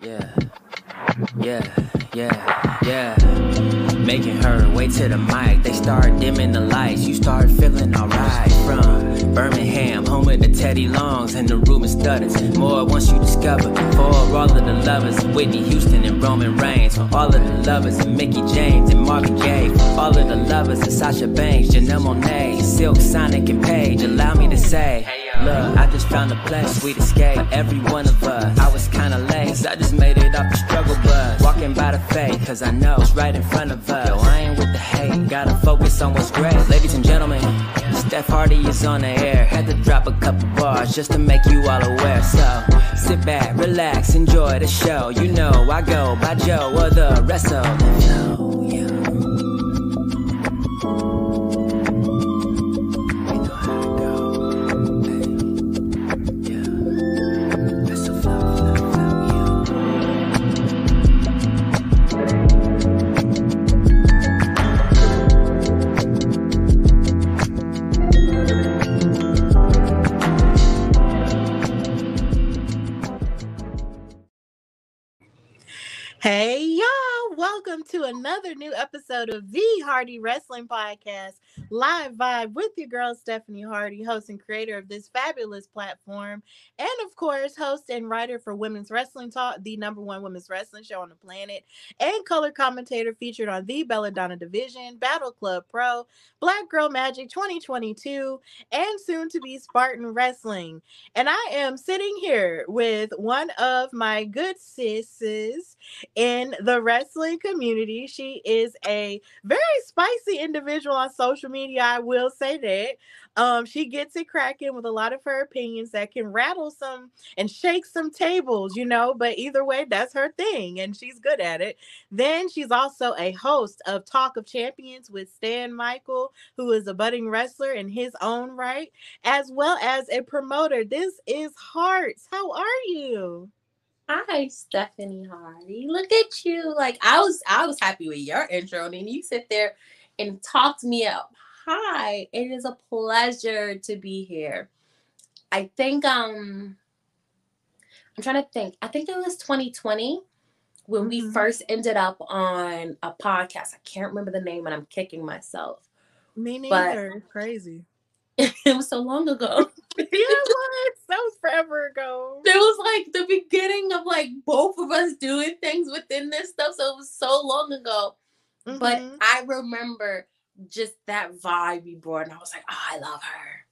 Yeah, yeah, yeah, yeah. Making her way to the mic. They start dimming the lights. You start feeling alright. From Birmingham, home of the Teddy Longs and the Ruben Studdards. More once you discover. For all of the lovers, Whitney Houston and Roman Reigns. For all of the lovers, and Mickie James and Marvin Gaye. For all of the lovers, and Sasha Banks, Janelle Monáe, Silk Sonic and Paige. Allow me to say. Look, I just found a place, sweet escape. Every one of us. I was kinda late, I just made it off the struggle bus. Walking by the faith, cause I know it's right in front of us. Yo, I ain't with the hate, gotta focus on what's great. Ladies and gentlemen, Steph Hardy is on the air. Had to drop a couple bars just to make you all aware. So sit back, relax, enjoy the show. You know I go by Joe or the rest another new episode of the Hardy Wrestling Podcast, live vibe with your girl Stephanie Hardy, host and creator of this fabulous platform, and of course, host and writer for Women's Wrestling Talk, the number one women's wrestling show on the planet, and color commentator featured on the Belladonna Division, Battle Club Pro, Black Girl Magik 2022, and soon to be Spartan Wrestling. And I am sitting here with one of my good sisters in the wrestling community. She is a very spicy individual on social media. I will say that. Um, she gets it cracking with a lot of her opinions that can rattle some and shake some tables, you know. But either way, that's her thing, and she's good at it. Then she's also a host of Talk of Champions with Stan Michael, who is a budding wrestler in his own right, as well as a promoter. This is HaHrts. How are you? Hi, Stephanie Hardy. Look at you. Like I was I was happy with your intro. And then you sit there and talked me up. Hi, it is a pleasure to be here. I think um I'm trying to think. I think it was 2020 when mm-hmm. we first ended up on a podcast. I can't remember the name and I'm kicking myself. Me neither. But Crazy. It was so long ago. yeah, it was. That was forever ago. It was like the beginning of like both of us doing things within this stuff. So it was so long ago. Mm-hmm. But I remember just that vibe you brought, and I was like, oh, I love her.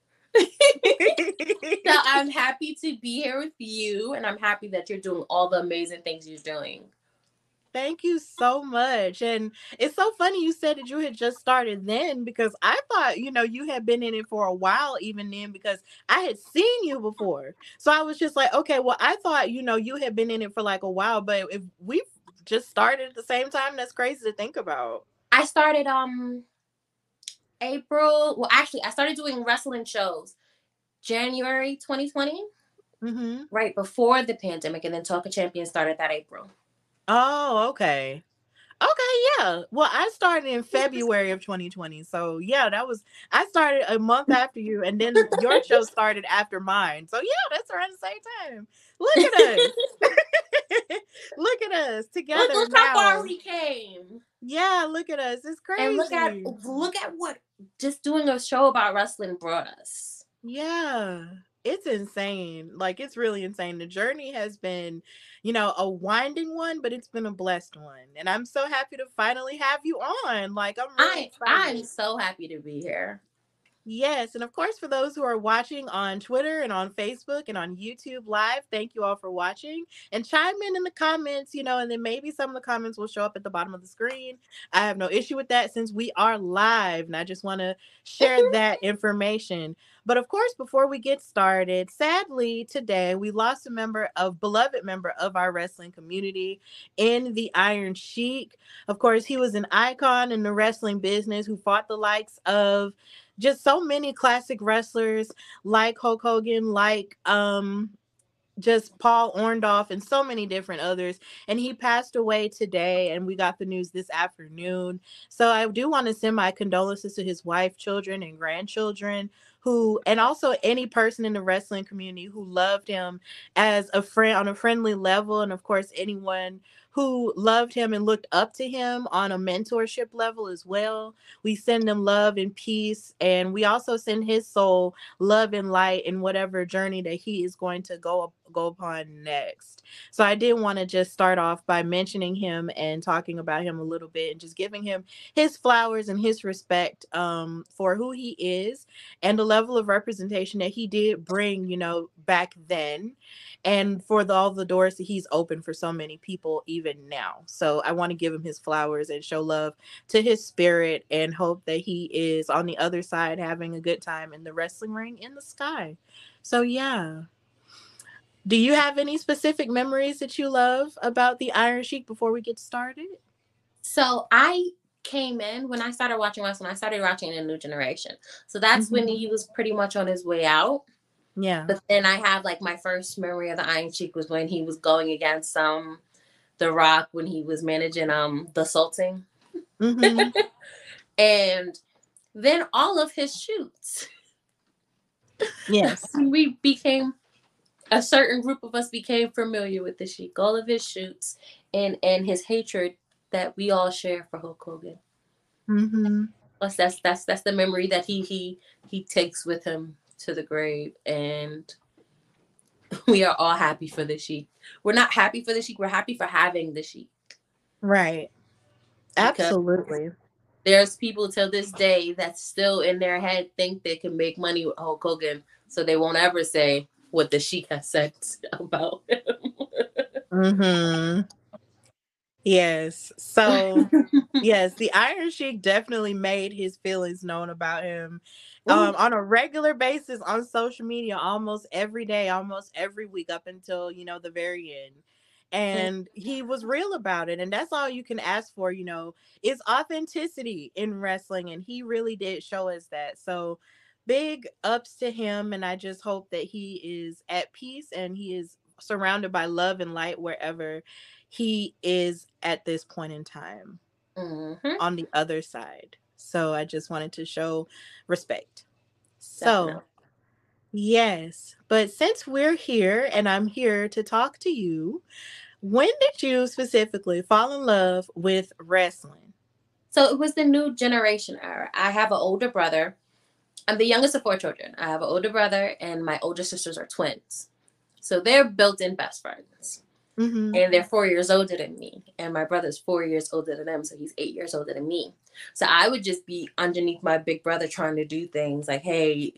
so I'm happy to be here with you, and I'm happy that you're doing all the amazing things you're doing. Thank you so much. And it's so funny you said that you had just started then because I thought, you know, you had been in it for a while even then because I had seen you before. So I was just like, okay, well, I thought, you know, you had been in it for like a while, but if we just started at the same time, that's crazy to think about. I started um April. Well, actually, I started doing wrestling shows January 2020, mm-hmm. right before the pandemic, and then Talk of Champions started that April. Oh, okay. Okay, yeah. Well, I started in February of 2020. So, yeah, that was I started a month after you and then your show started after mine. So, yeah, that's around the same time. Look at us. look at us together look, look how far we came. Yeah, look at us. It's crazy. And look at look at what just doing a show about wrestling brought us. Yeah it's insane. Like it's really insane. The journey has been, you know, a winding one, but it's been a blessed one. And I'm so happy to finally have you on. Like I'm really I, I'm so happy to be here. Yes, and of course, for those who are watching on Twitter and on Facebook and on YouTube Live, thank you all for watching. And chime in in the comments, you know, and then maybe some of the comments will show up at the bottom of the screen. I have no issue with that since we are live, and I just want to share that information. But of course, before we get started, sadly, today we lost a member of beloved member of our wrestling community in the Iron Sheik. Of course, he was an icon in the wrestling business who fought the likes of just so many classic wrestlers like Hulk Hogan, like um just Paul Orndorff and so many different others. And he passed away today, and we got the news this afternoon. So I do want to send my condolences to his wife, children, and grandchildren who and also any person in the wrestling community who loved him as a friend on a friendly level and of course anyone who loved him and looked up to him on a mentorship level as well. We send them love and peace. And we also send his soul love and light in whatever journey that he is going to go, go upon next. So I did want to just start off by mentioning him and talking about him a little bit and just giving him his flowers and his respect um, for who he is and the level of representation that he did bring, you know, back then and for the, all the doors that he's opened for so many people even now. So I want to give him his flowers and show love to his spirit and hope that he is on the other side having a good time in the wrestling ring in the sky. So yeah. Do you have any specific memories that you love about the Iron Sheik before we get started? So I came in when I started watching wrestling. I started watching a new generation. So that's mm-hmm. when he was pretty much on his way out. Yeah. But then I have like my first memory of the Iron Sheik was when he was going against um The Rock when he was managing um the Sultan. Mm-hmm. and then all of his shoots. Yes. we became a certain group of us became familiar with the Sheik, all of his shoots and and his hatred that we all share for Hulk Hogan. Mm-hmm. Plus, that's that's that's the memory that he he he takes with him to the grave and we are all happy for the sheik. We're not happy for the sheik, we're happy for having the sheik. Right. Absolutely. There's people till this day that still in their head think they can make money with Hulk Hogan, so they won't ever say what the sheik has said about him. mm-hmm. Yes. So, yes, the Iron Sheik definitely made his feelings known about him um, on a regular basis on social media almost every day, almost every week up until, you know, the very end. And he was real about it. And that's all you can ask for, you know, is authenticity in wrestling. And he really did show us that. So big ups to him. And I just hope that he is at peace and he is surrounded by love and light wherever he is at this point in time mm-hmm. on the other side. So I just wanted to show respect. Definitely. So, yes, but since we're here and I'm here to talk to you, when did you specifically fall in love with wrestling? So it was the new generation era. I have an older brother. I'm the youngest of four children. I have an older brother, and my older sisters are twins. So they're built in best friends. Mm-hmm. And they're four years older than me. And my brother's four years older than them. So he's eight years older than me. So I would just be underneath my big brother trying to do things like, hey,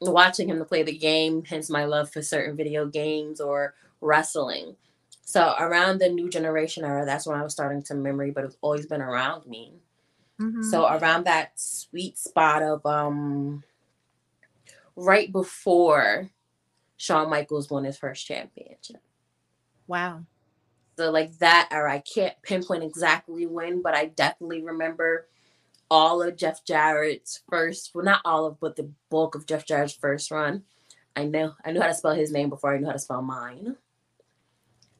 watching him to play the game, hence my love for certain video games or wrestling. So around the new generation era, that's when I was starting to memory, but it's always been around me. Mm-hmm. So around that sweet spot of um right before Shawn Michaels won his first championship. Wow. So like that, or I can't pinpoint exactly when, but I definitely remember all of Jeff Jarrett's first, well, not all of, but the bulk of Jeff Jarrett's first run. I know I knew how to spell his name before I knew how to spell mine.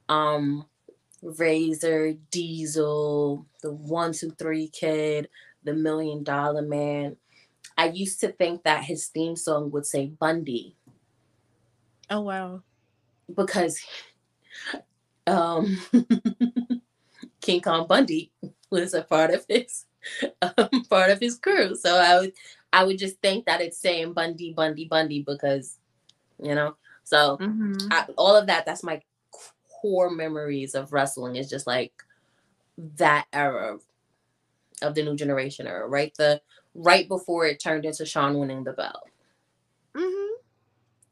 Um, Razor, Diesel, the one, two, three kid, the million dollar man. I used to think that his theme song would say Bundy. Oh wow. Because um, King Kong Bundy was a part of his um, part of his crew. So I would I would just think that it's saying Bundy, Bundy, Bundy because you know. So mm-hmm. I, all of that that's my core memories of wrestling is just like that era of, the new generation era, right? The right before it turned into Shawn winning the belt. Mm-hmm.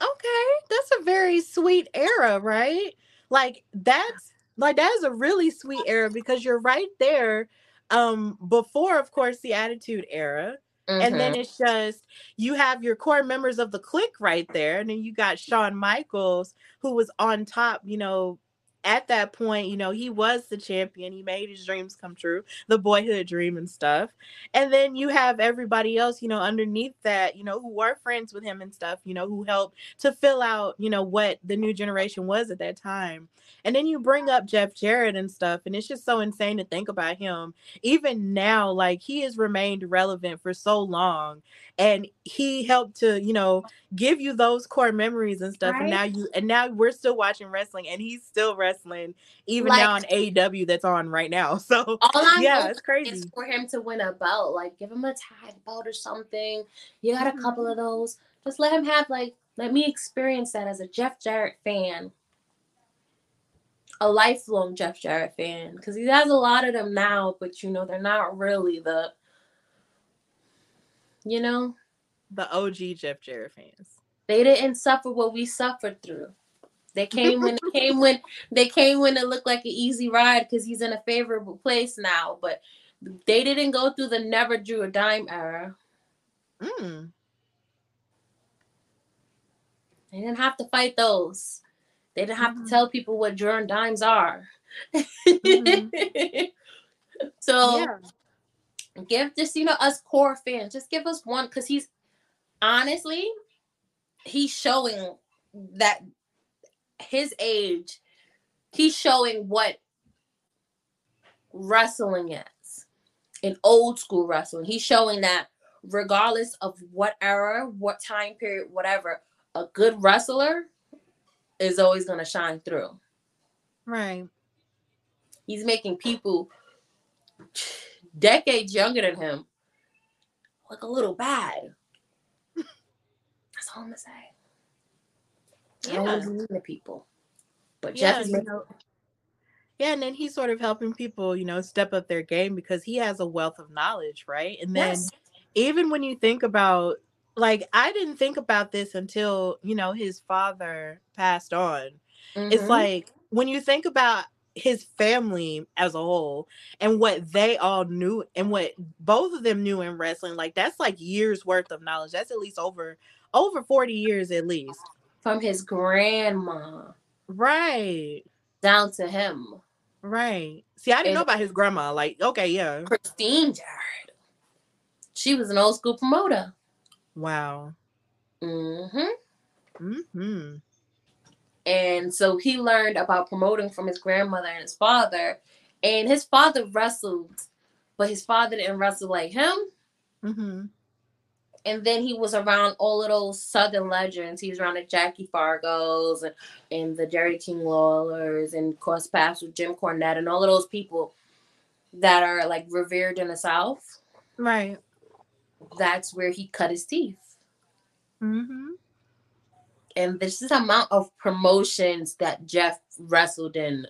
Okay, that's a very sweet era, right? Like that's like that is a really sweet era because you're right there um before of course the attitude era mm-hmm. and then mm-hmm. it's just you have your core members of the clique right there and then you got Shawn Michaels who was on top you know at that point, you know, he was the champion. He made his dreams come true, the boyhood dream and stuff. And then you have everybody else, you know, underneath that, you know, who were friends with him and stuff, you know, who helped to fill out, you know, what the new generation was at that time. And then you bring up Jeff Jarrett and stuff, and it's just so insane to think about him. Even now, like he has remained relevant for so long, and he helped to, you know, give you those core memories and stuff. Right. And now you, and now we're still watching wrestling, and he's still wrestling even like, now on AEW that's on right now. So yeah, it's crazy for him to win a belt. Like give him a tag belt or something. You got a couple of mm-hmm. those. Just let him have like let me experience that as a Jeff Jarrett fan a lifelong Jeff Jarrett fan because he has a lot of them now, but you know, they're not really the, you know, the OG Jeff Jarrett fans. They didn't suffer what we suffered through. They came when they came when they came when it looked like an easy ride because he's in a favorable place now, but they didn't go through the never drew a dime era. Mm. They didn't have to fight those. They didn't have mm-hmm. to tell people what Jordan dimes are. Mm-hmm. so yeah. Give just you know us core fans, just give us one because he's honestly he's showing that his age, he's showing what wrestling is in old school wrestling. He's showing that regardless of what era, what time period, whatever, a good wrestler is always going to shine through. Right. He's making people decades younger than him look a little bad. That's all I'm gonna say. Yeah. I don't mean to people, but yeah, Jeff is making. Know, yeah, and then he's sort of helping people, you know, step up their game because he has a wealth of knowledge, right? And then yes. even when you think about like I didn't think about this until, you know, his father passed on. Mm-hmm. It's like when you think about his family as a whole and what they all knew and what both of them knew in wrestling, like that's like years worth of knowledge. That's at least over over 40 years at least. From his grandma. Right. Down to him. Right. See, I didn't and know about his grandma. Like, okay, yeah. Christine Jarrett. She was an old school promoter. Wow. Mm-hmm. Mm-hmm. And so he learned about promoting from his grandmother and his father. And his father wrestled, but his father didn't wrestle like him. Mm-hmm. And then he was around all of those Southern legends. He was around the Jackie Fargos and, and the Jerry King Lawlers and cross paths with Jim Cornette and all of those people that are like revered in the South. Right that's where he cut his teeth. Mm-hmm. And this is the amount of promotions that Jeff wrestled in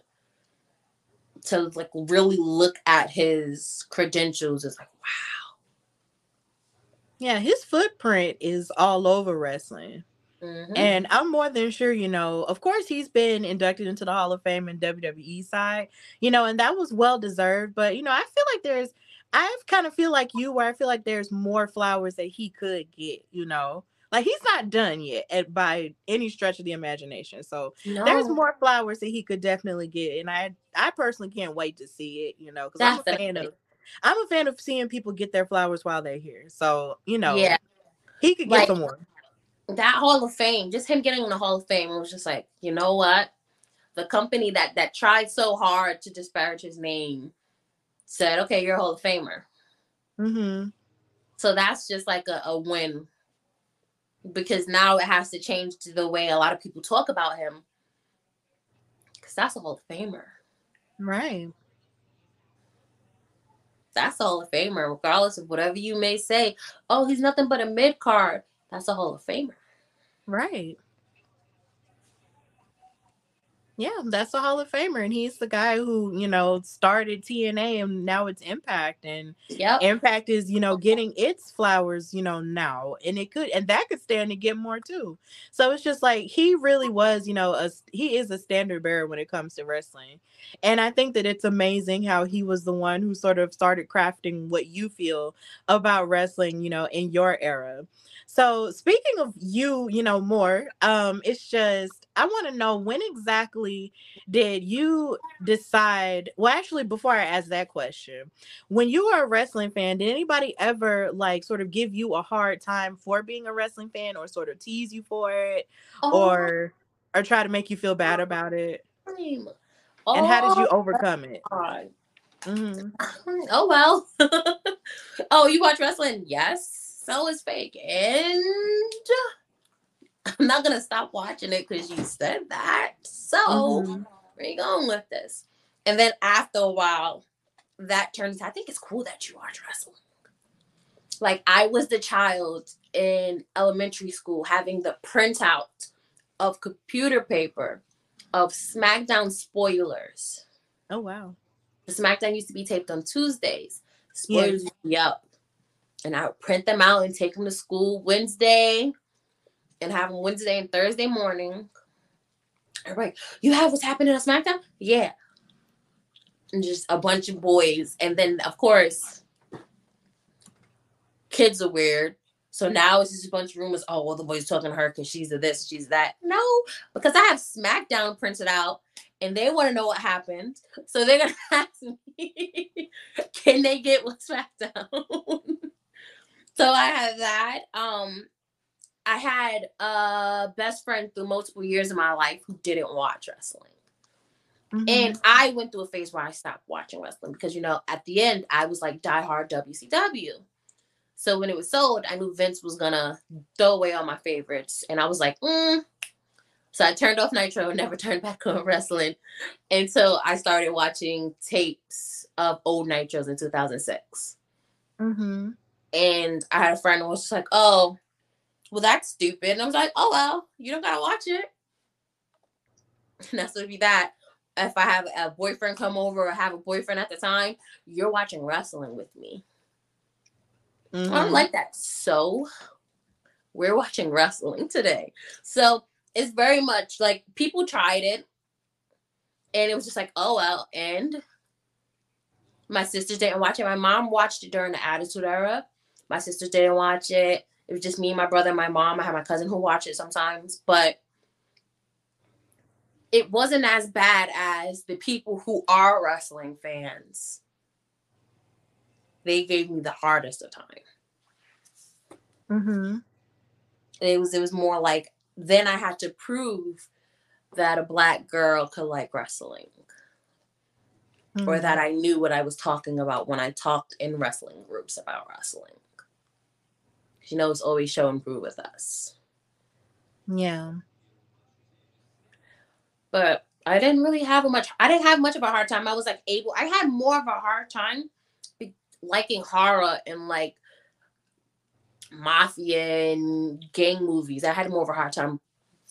to like really look at his credentials is like wow. Yeah, his footprint is all over wrestling. Mm-hmm. And I'm more than sure, you know, of course, he's been inducted into the Hall of Fame in WWE side, you know, and that was well deserved. But, you know, I feel like there's I kind of feel like you, where I feel like there's more flowers that he could get. You know, like he's not done yet at, by any stretch of the imagination. So no. there's more flowers that he could definitely get, and I I personally can't wait to see it. You know, because I'm a fan of I'm a fan of seeing people get their flowers while they're here. So you know, yeah, he could get like, some more. That Hall of Fame, just him getting in the Hall of Fame, was just like, you know what, the company that that tried so hard to disparage his name said, okay, you're a Hall of Famer. Mm-hmm. So that's just like a, a win because now it has to change to the way a lot of people talk about him because that's a Hall of Famer. Right. That's a Hall of Famer, regardless of whatever you may say. Oh, he's nothing but a mid card. That's a Hall of Famer. Right. Yeah, that's a Hall of Famer, and he's the guy who you know started TNA, and now it's Impact, and yep. Impact is you know getting its flowers, you know now, and it could, and that could stand to get more too. So it's just like he really was, you know, a he is a standard bearer when it comes to wrestling, and I think that it's amazing how he was the one who sort of started crafting what you feel about wrestling, you know, in your era. So speaking of you, you know, more, um, it's just I want to know when exactly did you decide? Well, actually, before I ask that question, when you were a wrestling fan, did anybody ever like sort of give you a hard time for being a wrestling fan, or sort of tease you for it, Oh, or or try to make you feel bad about it? time. And how did you Oh, overcome it? God. hmm Oh well. oh, you watch wrestling? Yes. So is fake. And I'm not gonna stop watching it because you said that. So Mhm. where you going with this? And then after a while, that turns I think it's cool that you watch wrestling. Like I was the child in elementary school having the printout of computer paper of SmackDown spoilers. Oh wow. The SmackDown used to be taped on Tuesdays. Spoilers used to be up. And I would print them out and take them to school Wednesday and have them Wednesday and Thursday morning. Everybody, you have what's happening on SmackDown? Yeah. And just a bunch of boys. And then, of course, kids are weird. So now it's just a bunch of rumors. Oh, well, the boy's talking to her because she's a this, she's that. No, because I have SmackDown printed out and they want to know what happened. So they're gonna ask me, can they get what's SmackDown? so I have that. Um, I had a best friend through multiple years of my life who didn't watch wrestling. Mhm. And I went through a phase where I stopped watching wrestling because you know, at the end, I was like diehard WCW. So when it was sold, I knew Vince was gonna throw away all my favorites, and I was like, mm. so I turned off Nitro and never turned back on wrestling until I started watching tapes of old Nitros in 2006. Mhm. And I had a friend who was just like, "Oh, well, that's stupid," and I was like, "Oh well, you don't gotta watch it." And that's what be that. If I have a boyfriend come over or have a boyfriend at the time, you're watching wrestling with me. I Mhm. don't like that. So we're watching wrestling today. So it's very much like people tried it and it was just like, oh well, and my sisters didn't watch it. My mom watched it during the Attitude Era. My sisters didn't watch it. It was just me, and my brother, and my mom. I have my cousin who watch it sometimes, but it wasn't as bad as the people who are wrestling fans. They gave me the hardest of time. Mhm. it was it was more like then I had to prove that a black girl could like wrestling or Mhm. that I knew what I was talking about when I talked in wrestling groups about wrestling. You know, it's always show and prove with us. Yeah. But I didn't really have a much I didn't have much of a hard time. I was like able I had more of a hard time liking horror and like mafia and gang movies. I had more of a hard time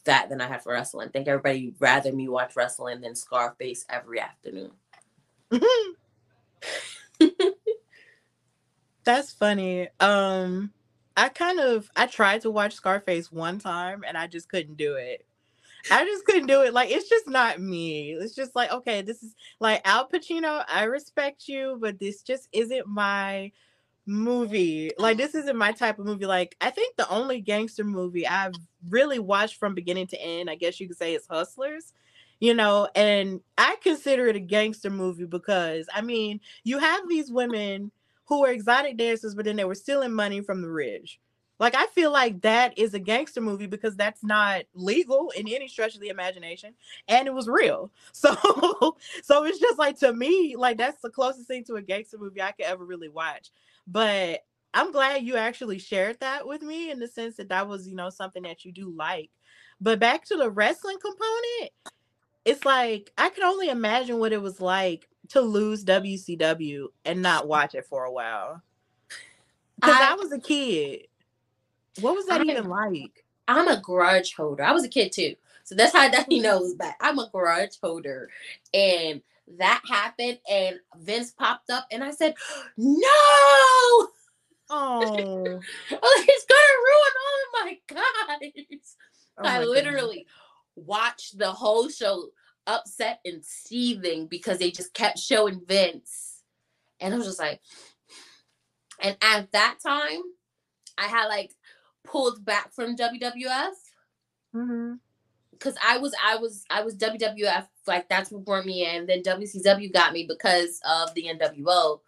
that than I had for wrestling. I think everybody rather me watch wrestling than Scarface every afternoon. That's funny. Um, I kind of I tried to watch Scarface one time and I just couldn't do it. I just couldn't do it. Like it's just not me. It's just like okay, this is like Al Pacino. I respect you, but this just isn't my movie. Like this isn't my type of movie. Like I think the only gangster movie I've really watched from beginning to end, I guess you could say, is Hustlers. You know, and I consider it a gangster movie because I mean, you have these women who were exotic dancers, but then they were stealing money from the rich. Like I feel like that is a gangster movie because that's not legal in any stretch of the imagination, and it was real. So, so it's just like to me, like that's the closest thing to a gangster movie I could ever really watch. But I'm glad you actually shared that with me in the sense that that was, you know, something that you do like. But back to the wrestling component, it's like I can only imagine what it was like to lose WCW and not mm. watch it for a while. Because I, I- was a kid. What was that I- even like? I'm a grudge holder. I was a kid too. So that's how that mm-hmm. he knows back. I'm a grudge holder. And that happened and Vince popped up and I said, No! Oh, he's gonna ruin all of my guys. Oh my I goodness. literally watched the whole show upset and seething because they just kept showing Vince. And I was just like, and at that time, I had like pulled back from WWF Mhm. because I was I was I was WWF like that's what brought me in. Then WCW got me because of the NWO,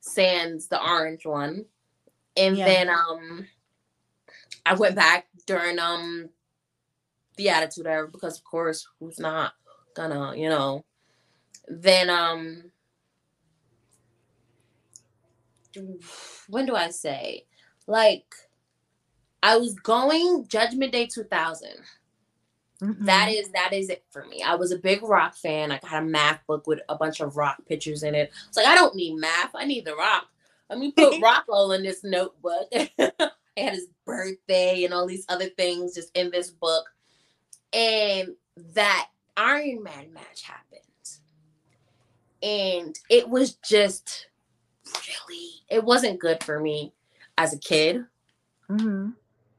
Sans the orange one, and Yeah. then um, I went back during um, the Attitude Era because of course who's not gonna you know, then um, when do I say like. I was going Judgment Day 2000 Mhm. that is that is it for me. I was a big rock fan. I got a math book with a bunch of rock pictures in it. It's like I don't need math. I need the rock. Let me put Rocco in this notebook. I had his birthday and all these other things just in this book. And that Iron Man match happened. And it was just really it wasn't good for me as a kid Mm-hmm.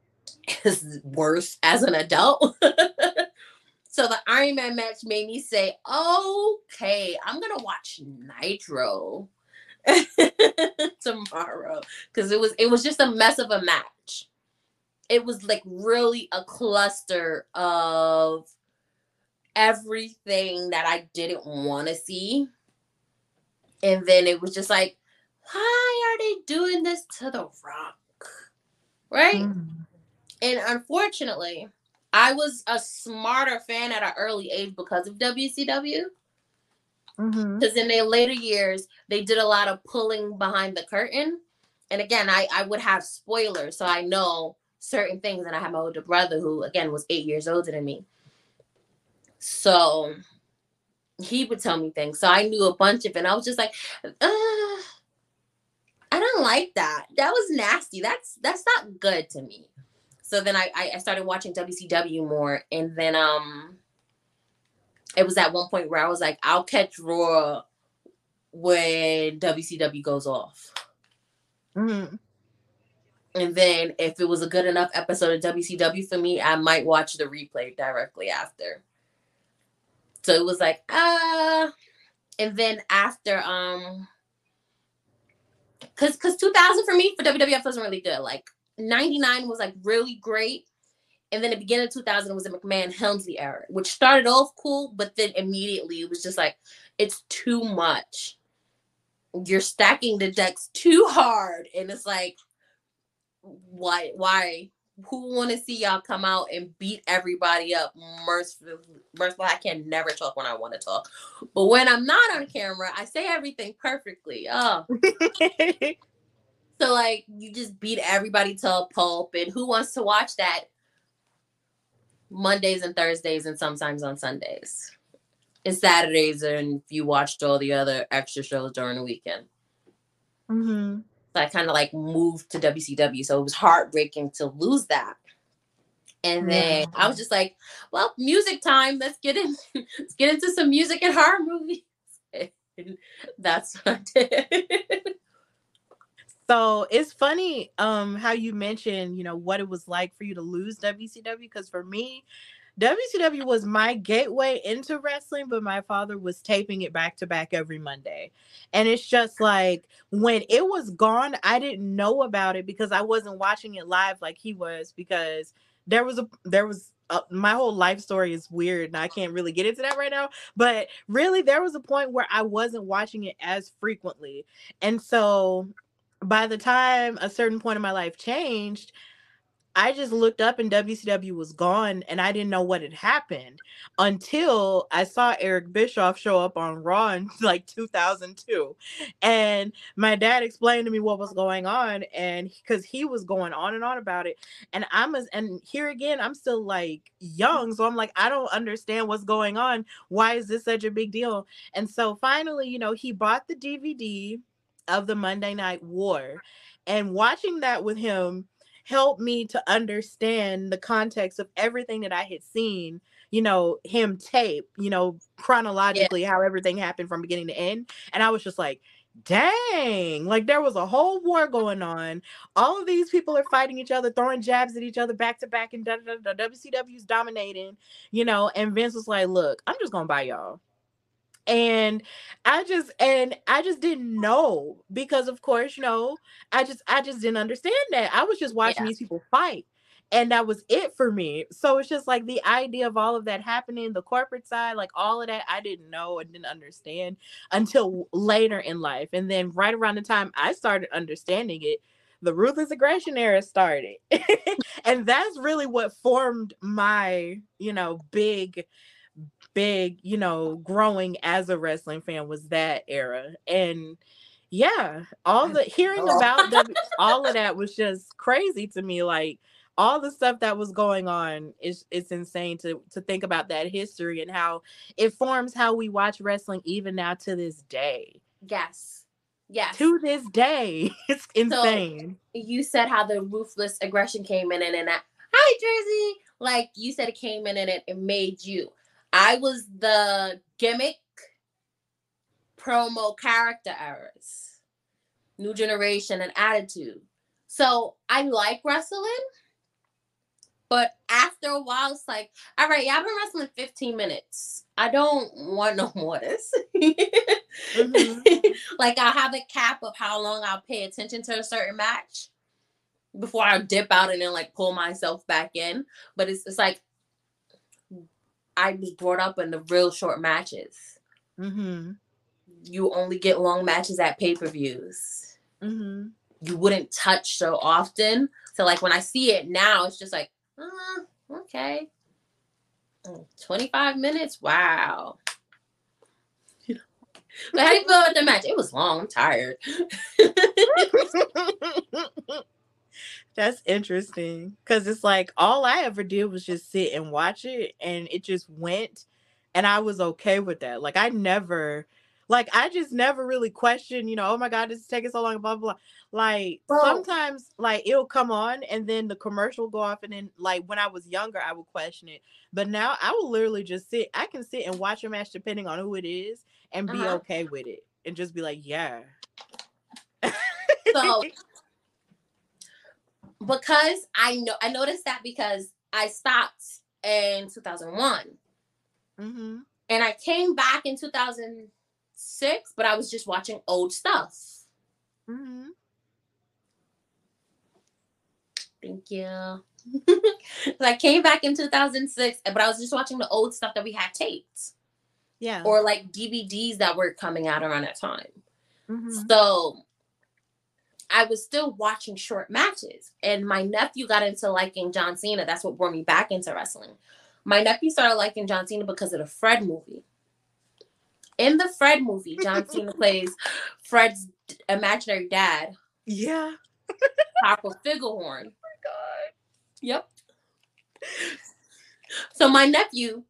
is worse as an adult. so the Iron Man match made me say, okay, I'm gonna watch Nitro tomorrow. Cause it was it was just a mess of a match. It was like really a cluster of everything that I didn't want to see. And then it was just like, why are they doing this to the rock? Right? Mhm. And unfortunately, I was a smarter fan at an early age because of WCW. Because in their later years, they did a lot of pulling behind the curtain. And again, I, I would have spoilers, so I know certain things. And I have my older brother who, again, was eight years older than me. So he would tell me things. So I knew a bunch of it. And I was just like, uh, I don't like that. That was nasty. That's that's not good to me. So then I, I I started watching WCW more, and then um, it was at one point where I was like, I'll catch Raw when WCW goes off, Mm-hmm. and then if it was a good enough episode of WCW for me, I might watch the replay directly after. So it was like ah, and then after um, cause cause 2000 for me for WWF wasn't really good. Like 99 was like really great. And then the beginning of 2000 was the McMahon Helmsley era, which started off cool, but then immediately it was just like, it's too much. You're stacking the decks too hard. And it's like, why? Why? Who want to see y'all come out and beat everybody up? Merciful, merciful. I can never talk when I want to talk, but when I'm not on camera, I say everything perfectly. Oh, so like you just beat everybody to a pulp, and who wants to watch that? Mondays and Thursdays, and sometimes on Sundays, and Saturdays, and if you watched all the other extra shows during the weekend. Mhm. So I kind of like moved to WCW, so it was heartbreaking to lose that. And then I was just like, "Well, music time. Let's get in. Let's get into some music and horror movies." And that's what I did. So it's funny um how you mentioned, you know, what it was like for you to lose WCW because for me, WCW was my gateway into wrestling, but my father was taping it back to back every Monday. And it's just like when it was gone, I didn't know about it because I wasn't watching it live like he was because there was a there was uh, my whole life story is weird and I can't really get into that right now, but really there was a point where I wasn't watching it as frequently. And so by the time a certain point in my life changed, I just looked up and WCW was gone and I didn't know what had happened until I saw Eric Bischoff show up on Raw in like 2002. And my dad explained to me what was going on and because he was going on and on about it. And I'm as and here again, I'm still like mm-hmm. young. So I'm like, I don't understand what's going on. Why is this such a big deal? And so finally, you know, he bought the DVD of the Monday Night War. And watching that with him helped me to understand the context of everything that I had seen, you know, him tape, you know, chronologically how everything happened from beginning to end. And I was just like, dang, like there was a whole war going on. All of these people are fighting each other, throwing jabs at each other back to back, and da, da, da, WCW's dominating, you know. And Vince was like, look, I'm just gonna buy y'all and i just and i just didn't know because of course you know i just i just didn't understand that i was just watching Yeah. these people fight and that was it for me. So it's just like the idea of all of that happening, the corporate side, like all of that, I didn't know and didn't understand until later in life. And then right around the time I started understanding it, the ruthless aggression era started. and that's really what formed my, you know, big big, you know, growing as a wrestling fan was that era. And yeah, all mm. the hearing about the, all of that was just crazy to me. Like all the stuff that was going on is it's insane to to think about that history and how it forms how we watch wrestling even now to this day. Yes. Yes. To this day. It's insane. So you said how the ruthless aggression came in and then hi Jersey. Like you said it came in and it, it made you. I was the gimmick promo character errors, new generation and attitude. So I like wrestling, but after a while, it's like, all right, yeah, I've been wrestling 15 minutes. I don't want no more this. mm-hmm. like I'll have a cap of how long I'll pay attention to a certain match before I dip out and then like pull myself back in. But it's it's like I was brought up in the real short matches. Mm-hmm. You only get long matches at pay per views. Mm-hmm. You wouldn't touch so often. So, like, when I see it now, it's just like, uh, okay. Mm, 25 minutes? Wow. But how do you feel about the match? It was long. I'm tired. That's interesting because it's like all I ever did was just sit and watch it, and it just went, and I was okay with that. Like I never, like I just never really questioned, you know, oh my god, this is taking so long, blah blah. blah. Like Bro. sometimes, like it'll come on, and then the commercial will go off, and then like when I was younger, I would question it, but now I will literally just sit. I can sit and watch a match depending on who it is, and be uh-huh. okay with it, and just be like, yeah. so because I know I noticed that because I stopped in 2001. Mm-hmm. And I came back in 2006, but I was just watching old stuff. Mm-hmm. Thank you. so I came back in 2006, but I was just watching the old stuff that we had taped. Yeah. Or like DVDs that were coming out around that time. Mm-hmm. So I was still watching short matches. And my nephew got into liking John Cena. That's what brought me back into wrestling. My nephew started liking John Cena because of the Fred movie. In the Fred movie, John Cena plays Fred's imaginary dad. Yeah. Papa Figglehorn. Oh my God. Yep. So my nephew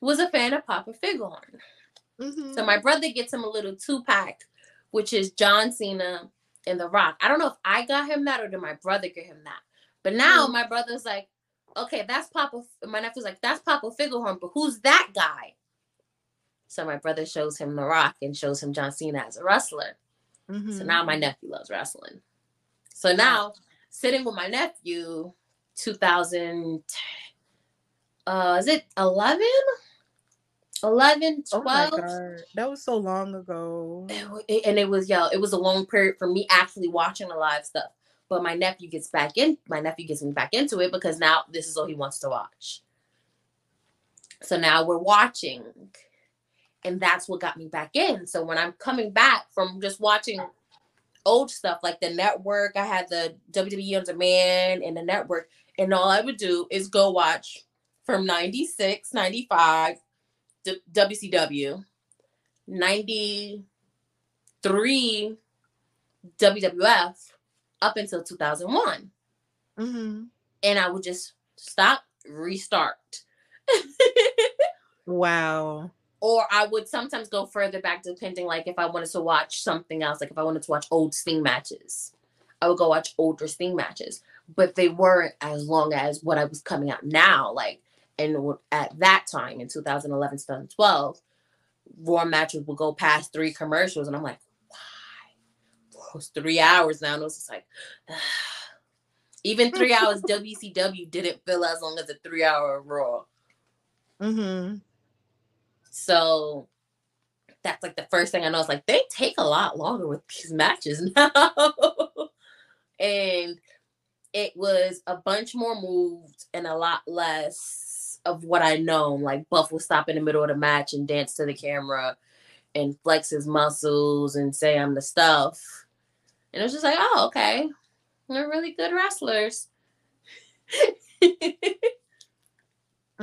was a fan of Papa Figglehorn. Mm-hmm. So my brother gets him a little two pack, which is John Cena, in The Rock. I don't know if I got him that or did my brother get him that. But now mm. my brother's like, okay, that's Papa. My nephew's like, that's Papa Figglehorn, but who's that guy? So my brother shows him The Rock and shows him John Cena as a wrestler. Mm-hmm. So now my nephew loves wrestling. So now sitting with my nephew, 2000, uh, is it 11? 11, 12. Oh that was so long ago. And it was, yo, it was a long period for me actually watching the live stuff. But my nephew gets back in, my nephew gets me back into it because now this is all he wants to watch. So now we're watching. And that's what got me back in. So when I'm coming back from just watching old stuff like the network, I had the WWE on demand and the network. And all I would do is go watch from 96, 95, WCW, 93 WWF up until 2001. Mm-hmm. And I would just stop, restart. wow. Or I would sometimes go further back, depending, like if I wanted to watch something else, like if I wanted to watch old Sting matches, I would go watch older Sting matches. But they weren't as long as what I was coming out now. Like and at that time in 2011 2012 raw matches would go past three commercials and i'm like why? It's three hours now and it was just like even three hours wcw didn't feel as long as a three hour raw. Mm-hmm. so that's like the first thing i know it's like they take a lot longer with these matches now. And it was a bunch more moves and a lot less of what I know. Like Buff will stop in the middle of the match and dance to the camera and flex his muscles and say I'm the stuff. And it was just like, oh, okay. They're really good wrestlers.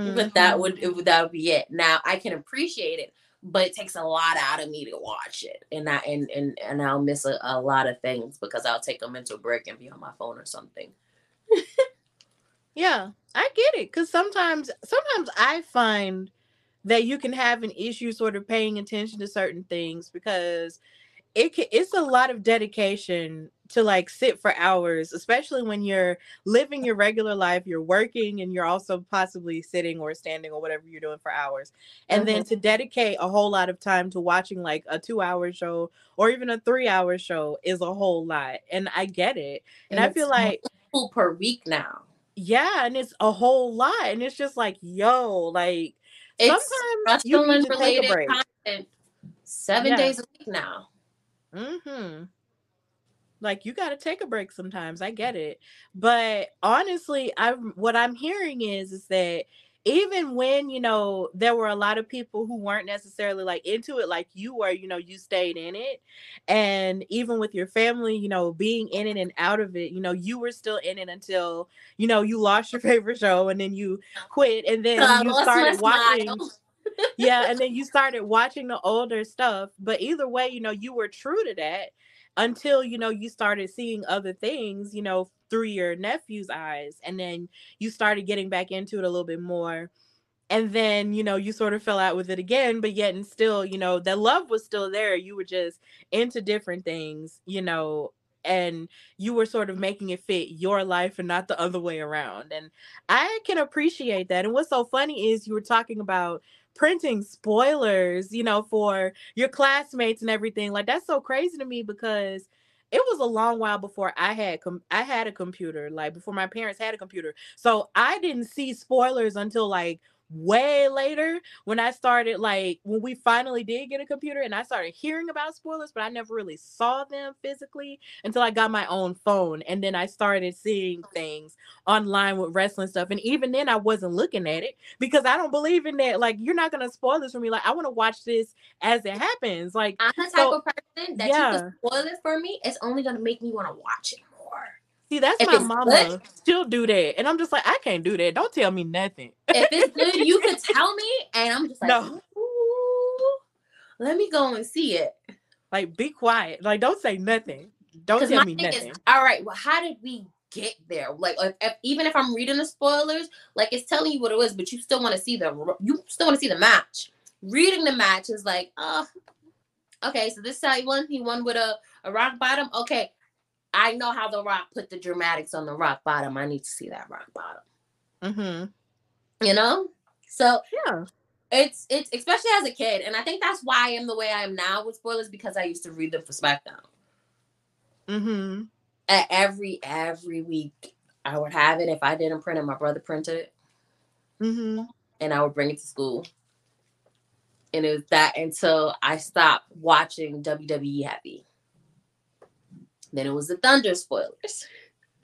But that would it mm-hmm. that would be it. Now I can appreciate it, but it takes a lot out of me to watch it, and I and and and I'll miss a, a lot of things because I'll take a mental break and be on my phone or something. Yeah, I get it. Cause sometimes sometimes I find that you can have an issue sort of paying attention to certain things because it can, it's a lot of dedication to like sit for hours, especially when you're living your regular life, you're working and you're also possibly sitting or standing or whatever you're doing for hours. And then mm-hmm. to dedicate a whole lot of time to watching like a 2-hour show or even a 3-hour show is a whole lot. And I get it. And, I feel like per week now. Yeah, and it's a whole lot, and it's just like, yo, like It's sometimes you need to take a break. content seven Yeah. days a week now. Mm-hmm. Like you got to take a break sometimes. I get it, but honestly, I'm what I'm hearing is is that even when you know there were a lot of people who weren't necessarily like into it like you were, you know, you stayed in it, and even with your family, you know, being in it and out of it, you know, you were still in it until you know you lost your favorite show and then you quit, and then I you started watching yeah, and then you started watching the older stuff. But either way, you know, you were true to that until you know you started seeing other things, you know, through your nephew's eyes, and then you started getting back into it a little bit more. And then, you know, you sort of fell out with it again, but yet and still, you know, that love was still there. You were just into different things, you know, and you were sort of making it fit your life and not the other way around. And I can appreciate that. And what's so funny is you were talking about printing spoilers, you know, for your classmates and everything. Like that's so crazy to me because it was a long while before I had com- I had a computer, like before my parents had a computer. So I didn't see spoilers until like way later when I started like when we finally did get a computer and I started hearing about spoilers, but I never really saw them physically until I got my own phone and then I started seeing things online with wrestling stuff and even then I wasn't looking at it because I don't believe in that like you're not going to spoil this for me like I want to watch this as it happens like I'm the type So, of person that yeah. you can spoil it for me. It's only gonna make me want to watch it. See that's If my mama good- she'll do that and I'm just like I can't do that don't tell me nothing If it's good, you can tell me, and I'm just like, No. Let me go and see it. like be quiet like don't say nothing don't tell me thing nothing is, all right, well, how did we get there? Like, if, if, even if I'm reading the spoilers, like it's telling you what it was, but you still want to see the you still want to see the match. Reading the match is like, oh, okay, so this he won. He won with a, a rock bottom. Okay, I know how the rock put the dramatics on the rock bottom. I need to see that rock bottom. mm-hmm. You know, so yeah it's it's especially as a kid, and I think that's why I am the way I am now with spoilers because I used to read them for SmackDown. mm-hmm At every every week, I would have it. If I didn't print it, my brother printed it, mm-hmm and I would bring it to school. And it was that until I stopped watching WWE heavy. Then it was the Thunder spoilers.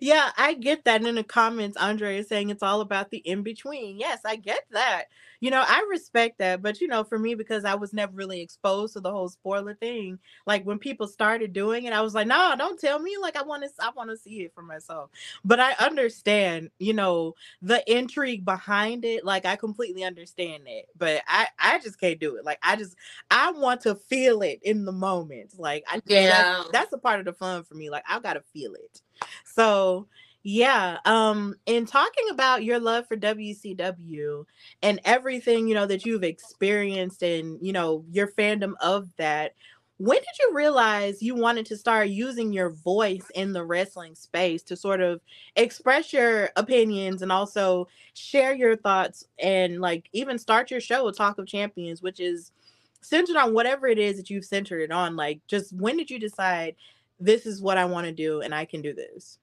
yeah, I get that. And in the comments, Andre is saying it's all about the in between. Yes, I get that. You know, I respect that. But, you know, for me, because I was never really exposed to the whole spoiler thing, like when people started doing it, I was like, no, don't tell me. Like, I want to, I want to see it for myself. But I understand, you know, the intrigue behind it. Like, I completely understand it. But I, I just can't do it. Like, I just, I want to feel it in the moment. Like, I, Yeah. that's, that's a part of the fun for me. Like, I've gotta feel it. So yeah, um, in talking about your love for WCW and everything you know that you've experienced and you know your fandom of that, when did you realize you wanted to start using your voice in the wrestling space to sort of express your opinions and also share your thoughts and like even start your show, Talk of Champions, which is centered on whatever it is that you've centered it on? Like, just when did you decide this is what I want to do and I can do this?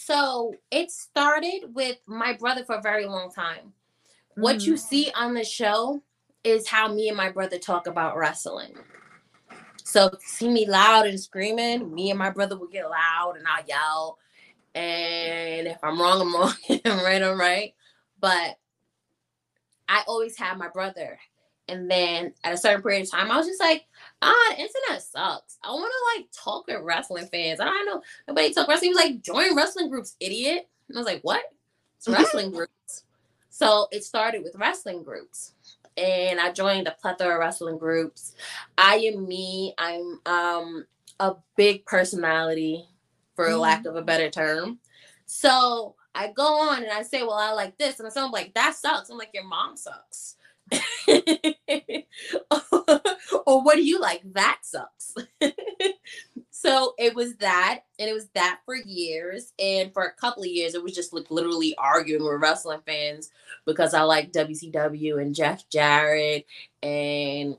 So it started with my brother for a very long time. What Mm-hmm. you see on the show is how me and my brother talk about wrestling. So see me loud and screaming, me and my brother would get loud and I yell. And if I'm wrong, I'm wrong. I'm right, I'm right. But I always had my brother. And then at a certain period of time, I was just like, ah, the internet sucks. I want to like talk with wrestling fans. I don't know. Nobody talk wrestling. He was like, join wrestling groups, idiot. And I was like, what? It's wrestling groups. So it started with wrestling groups. And I joined a plethora of wrestling groups. I am me. I'm um a big personality, for mm-hmm. lack of a better term. So I go on and I say, well, I like this. And I'm like, that sucks. I'm like, your mom sucks. Or what do you like? That sucks. so it was that, and it was that for years. And for a couple of years, it was just like literally arguing with wrestling fans because I like WCW and Jeff Jarrett. And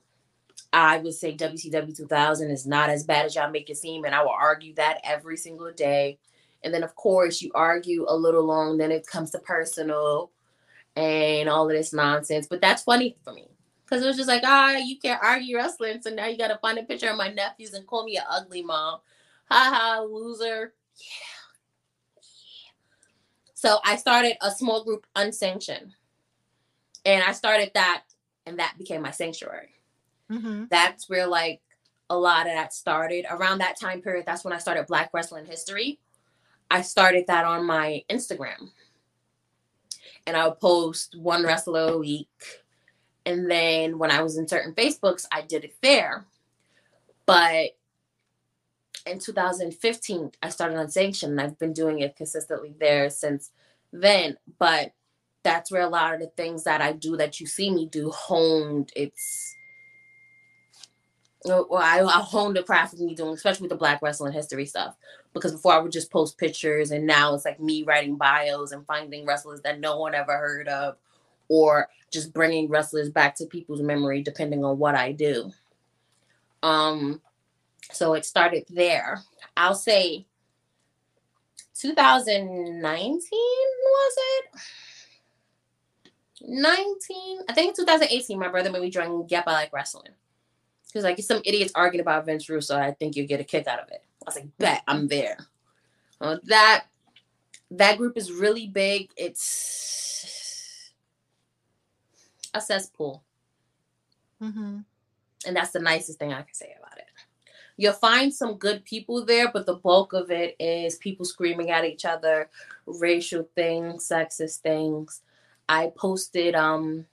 I would say WCW 2000 is not as bad as y'all make it seem. And I will argue that every single day. And then, of course, you argue a little long, then it comes to personal and all of this nonsense. But that's funny for me because it was just like, ah, you can't argue wrestling. So now you got to find a picture of my nephews and call me an ugly mom. Ha ha, loser. Yeah. yeah. So I started a small group unsanctioned. And I started that, and that became my sanctuary. Mm-hmm. That's where like a lot of that started. Around that time period, that's when I started Black Wrestling History. I started that on my Instagram. And I would post one wrestler a week. And then when I was in certain Facebooks, I did it there. But in 2015, I started on Sanction and I've been doing it consistently there since then. But that's where a lot of the things that I do that you see me do honed. It's well, I, I honed the craft of me doing, especially with the Black wrestling history stuff. Because before I would just post pictures, and now it's like me writing bios and finding wrestlers that no one ever heard of, or just bringing wrestlers back to people's memory, depending on what I do. Um, so it started there. I'll say 2019 was it? 19, I think 2018, my brother made me join Yep, I Like Wrestling. Because like some idiots arguing about Vince Russo, I think you'll get a kick out of it. I was like, bet I'm there. Uh, that that group is really big. It's a cesspool. Mm-hmm. And that's the nicest thing I can say about it. You'll find some good people there, but the bulk of it is people screaming at each other, racial things, sexist things. I posted um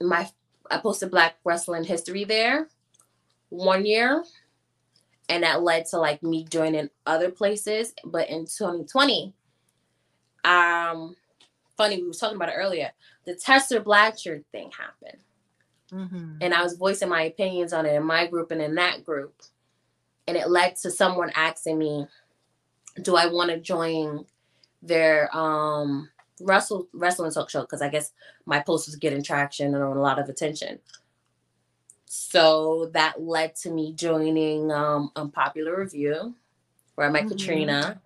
my I posted Black Wrestling History there one year, and that led to like me joining other places. But in 2020, um, funny we was talking about it earlier. The Tessa Blanchard thing happened, mm-hmm. and I was voicing my opinions on it in my group and in that group, and it led to someone asking me, "Do I want to join their um wrestle wrestling talk show because I guess my post was getting traction and a lot of attention. So that led to me joining um Unpopular Review, where I met mm-hmm. Katrina,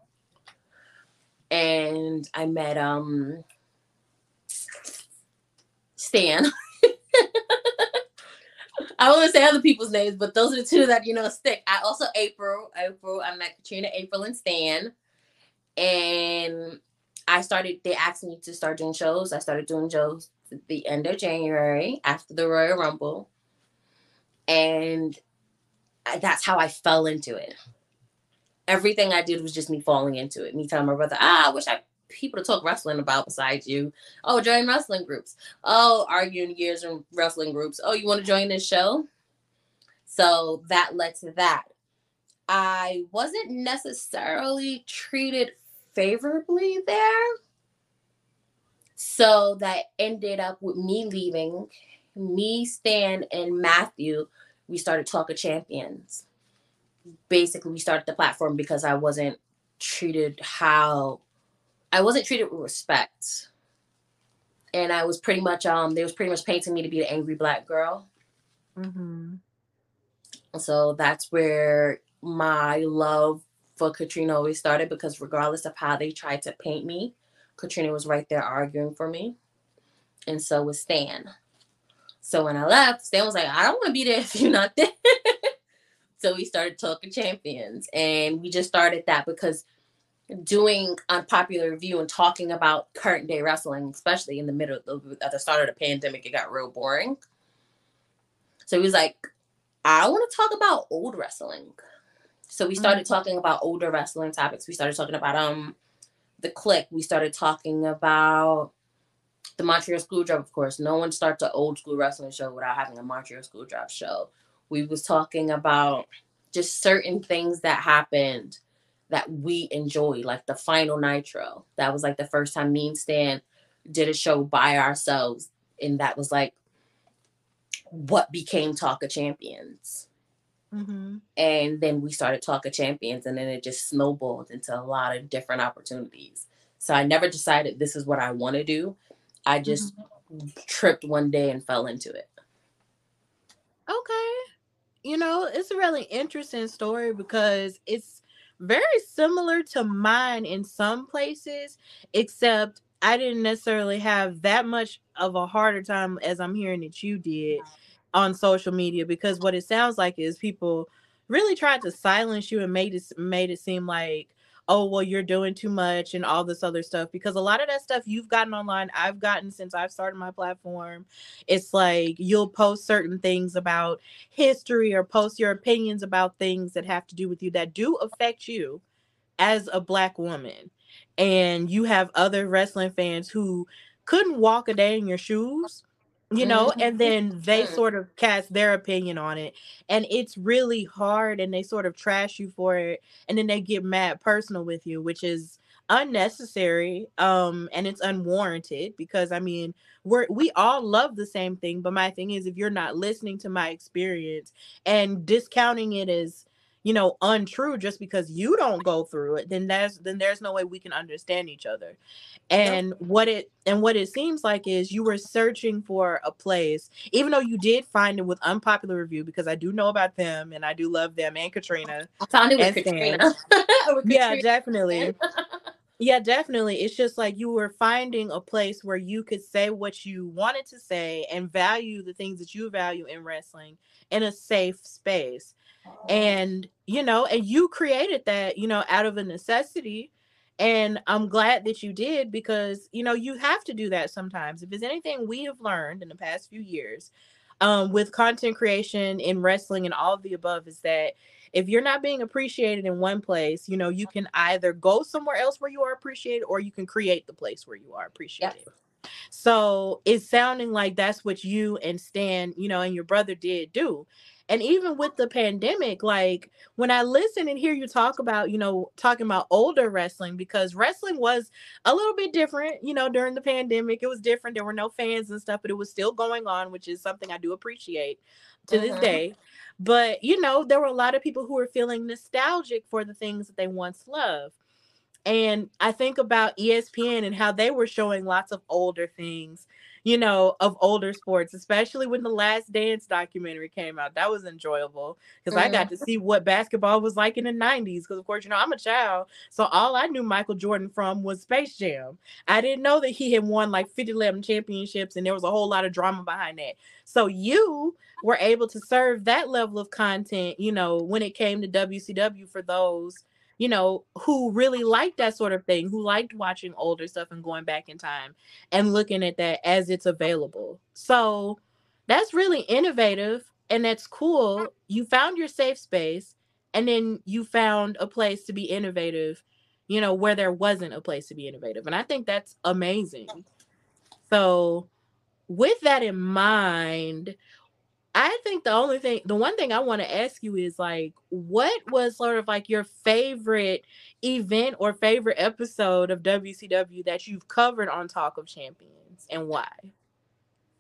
and I met um Stan. I won't say other people's names, but those are the two that you know stick. I also April, April. I met Katrina, April, and Stan, and I started, they asked me to start doing shows. I started doing shows at the end of January after the Royal Rumble. And that's how I fell into it. Everything I did was just me falling into it. Me telling my brother, ah, I wish I people to talk wrestling about besides you. Oh, join wrestling groups. Oh, arguing years in wrestling groups. Oh, you want to join this show? So that led to that. I wasn't necessarily treated favorably there. So that ended up with me leaving. Me, Stan, and Matthew, we started Talk of Champions. Basically, we started the platform because I wasn't treated how I wasn't treated with respect. And I was pretty much um they was pretty much painting me to be the angry black girl. Mm-hmm. So that's where my love for Katrina always started because regardless of how they tried to paint me, Katrina was right there arguing for me. And so was Stan. So when I left, Stan was like, I don't want to be there if you're not there. so we started talking champions, and we just started that because doing unpopular review and talking about current day wrestling, especially in the middle of, at the start of the pandemic, it got real boring. So he was like, I want to talk about old wrestling. So we started mm-hmm. talking about older wrestling topics. We started talking about um the Kliq. We started talking about the Montreal Screwjob, of course. No one starts an old school wrestling show without having a Montreal Screwjob show. We was talking about just certain things that happened that we enjoy, like the final Nitro. That was like the first time me and Stan did a show by ourselves, and that was like what became Talk of Champions. Mm-hmm. And then we started Talk of Champions, and then it just snowballed into a lot of different opportunities. So I never decided this is what I want to do. I just mm-hmm. tripped one day and fell into it. Okay. You know, it's a really interesting story because it's very similar to mine in some places, except I didn't necessarily have that much of a harder time as I'm hearing that you did on social media because what it sounds like is people really tried to silence you and made it made it seem like oh well you're doing too much and all this other stuff because a lot of that stuff you've gotten online i've gotten since i've started my platform. It's like you'll post certain things about history or post your opinions about things that have to do with you that do affect you as a black woman and you have other wrestling fans who couldn't walk a day in your shoes you know mm-hmm. and then they mm. sort of cast their opinion on it and it's really hard and they sort of trash you for it and then they get mad personal with you which is unnecessary um and it's unwarranted because i mean we're we all love the same thing but my thing is if you're not listening to my experience and discounting it as you know untrue just because you don't go through it then there's then there's no way we can understand each other. And yep. what it and what it seems like is you were searching for a place even though you did find it with unpopular review because i do know about them and i do love them and katrina i found it with katrina. with yeah definitely. Yeah definitely. It's just like you were finding a place where you could say what you wanted to say and value the things that you value in wrestling in a safe space and you know and you created that you know out of a necessity and I'm glad that you did because, you know, you have to do that sometimes. If there's anything we have learned in the past few years um, with content creation in wrestling and all of the above, is that if you're not being appreciated in one place, you know, you can either go somewhere else where you are appreciated or you can create the place where you are appreciated. Yep. So it's sounding like that's what you and Stan, you know, and your brother did do. And even with the pandemic, like when I listen and hear you talk about, you know, talking about older wrestling, because wrestling was a little bit different, you know, during the pandemic. It was different. There were no fans and stuff, but it was still going on, which is something I do appreciate to mm-hmm. this day. But, you know, there were a lot of people who were feeling nostalgic for the things that they once loved. And I think about ESPN and how they were showing lots of older things you know, of older sports, especially when the Last Dance documentary came out. That was enjoyable because mm-hmm. I got to see what basketball was like in the 90s. Because, of course, you know, I'm a child. So all I knew Michael Jordan from was Space Jam. I didn't know that he had won like 50 11 championships and there was a whole lot of drama behind that. So you were able to serve that level of content, you know, when it came to WCW for those you know, who really liked that sort of thing, who liked watching older stuff and going back in time and looking at that as it's available. So that's really innovative and that's cool. Mm. You found your safe space and then you found a place to be innovative, you know, where there wasn't a place to be innovative. And I think that's amazing. Mm. So, with that in mind, I think the only thing, the one thing I want to ask you is like, what was sort of like your favorite event or favorite episode of WCW that you've covered on Talk of Champions and why?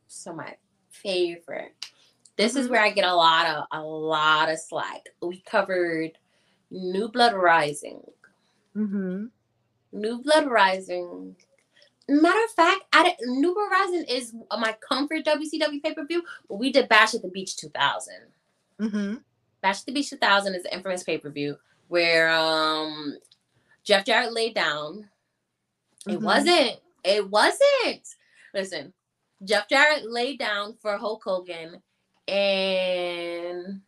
So my favorite. This is mm-hmm. where I get a lot of a lot of slack. We covered New Blood Rising. Mm-hmm. New Blood Rising Matter of fact, I New Horizon is my comfort WCW pay per view, but we did Bash at the Beach 2000. Mm-hmm. Bash at the Beach 2000 is the infamous pay per view where um Jeff Jarrett laid down. Mm-hmm. It wasn't. It wasn't. Listen, Jeff Jarrett laid down for Hulk Hogan, and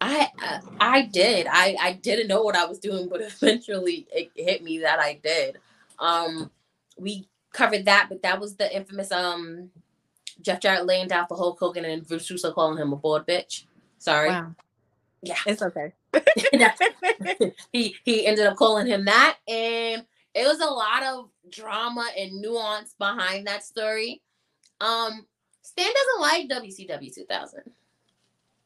I uh, I did. I I didn't know what I was doing, but eventually it hit me that I did. Um, we covered that, but that was the infamous um Jeff Jarrett laying down for Hulk Hogan and Vince Russo calling him a bored bitch. Sorry. Wow. Yeah, it's okay. he he ended up calling him that, and it was a lot of drama and nuance behind that story. Um, Stan doesn't like WCW 2000.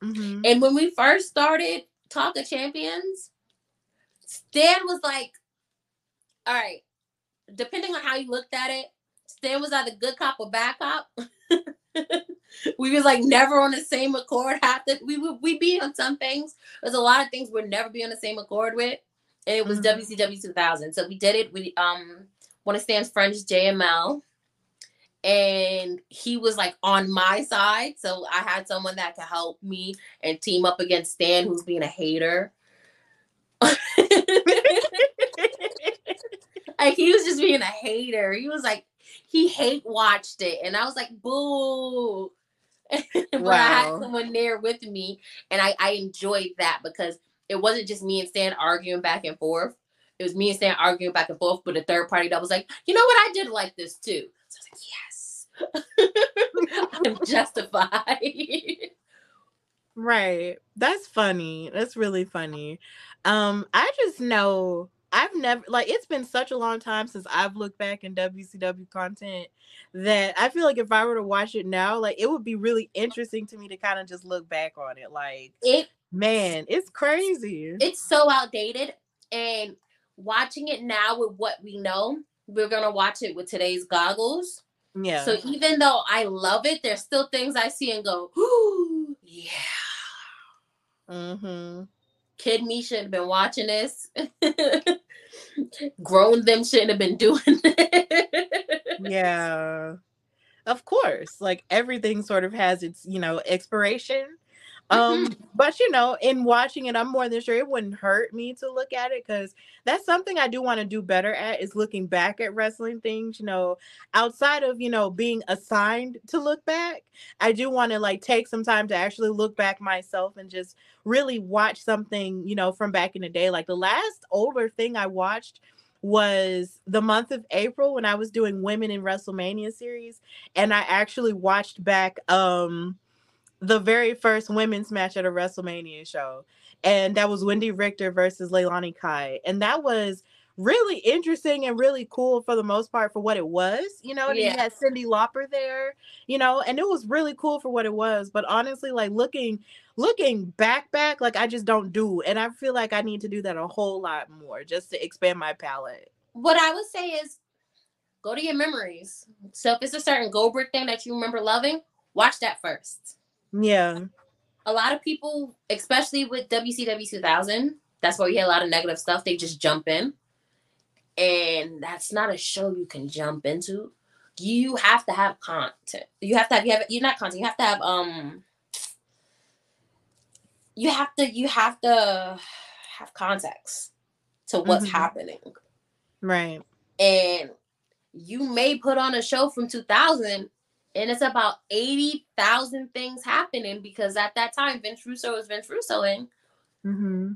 Mm-hmm. And when we first started Talk of Champions, Stan was like, all right, depending on how you looked at it, Stan was either good cop or bad cop. we was like never on the same accord. Half the we would we be on some things. There's a lot of things we'd never be on the same accord with. And it was mm-hmm. WCW 2000. So we did it with um one of Stan's friends, JML. And he was like on my side. So I had someone that could help me and team up against Stan, who's being a hater. like he was just being a hater. He was like, he hate watched it. And I was like, boo. but wow. I had someone there with me. And I, I enjoyed that because it wasn't just me and Stan arguing back and forth. It was me and Stan arguing back and forth with a third party that was like, you know what, I did like this too. So I was like, yes, I'm justified. right. That's funny. That's really funny. Um, I just know I've never like it's been such a long time since I've looked back in WCW content that I feel like if I were to watch it now, like it would be really interesting to me to kind of just look back on it. Like it man, it's crazy. It's so outdated. And watching it now with what we know, we're gonna watch it with today's goggles. Yeah. So even though I love it, there's still things I see and go, Ooh, yeah. Mm-hmm. Kid me should have been watching this. Grown them shouldn't have been doing yeah. Of course. Like everything sort of has its, you know, expiration um, but you know, in watching it, I'm more than sure it wouldn't hurt me to look at it because that's something I do want to do better at is looking back at wrestling things, you know, outside of you know being assigned to look back. I do want to like take some time to actually look back myself and just really watch something, you know, from back in the day. Like the last older thing I watched was the month of April when I was doing Women in WrestleMania series, and I actually watched back um the very first women's match at a WrestleMania show. And that was Wendi Richter versus Leilani Kai. And that was really interesting and really cool for the most part for what it was. You know, yeah. you had Cyndi Lauper there, you know, and it was really cool for what it was. But honestly, like looking looking back back, like I just don't do. And I feel like I need to do that a whole lot more just to expand my palette. What I would say is go to your memories. So if it's a certain Goldberg thing that you remember loving, watch that first. Yeah. A lot of people, especially with WCW 2000, that's why we had a lot of negative stuff. They just jump in. And that's not a show you can jump into. You have to have content. You have to have you have you're not content. You have to have um you have to you have to have context to what's mm-hmm. happening. Right. And you may put on a show from 2000 and it's about 80,000 things happening because at that time Vince Russo was Vince Russoing. Mm-hmm.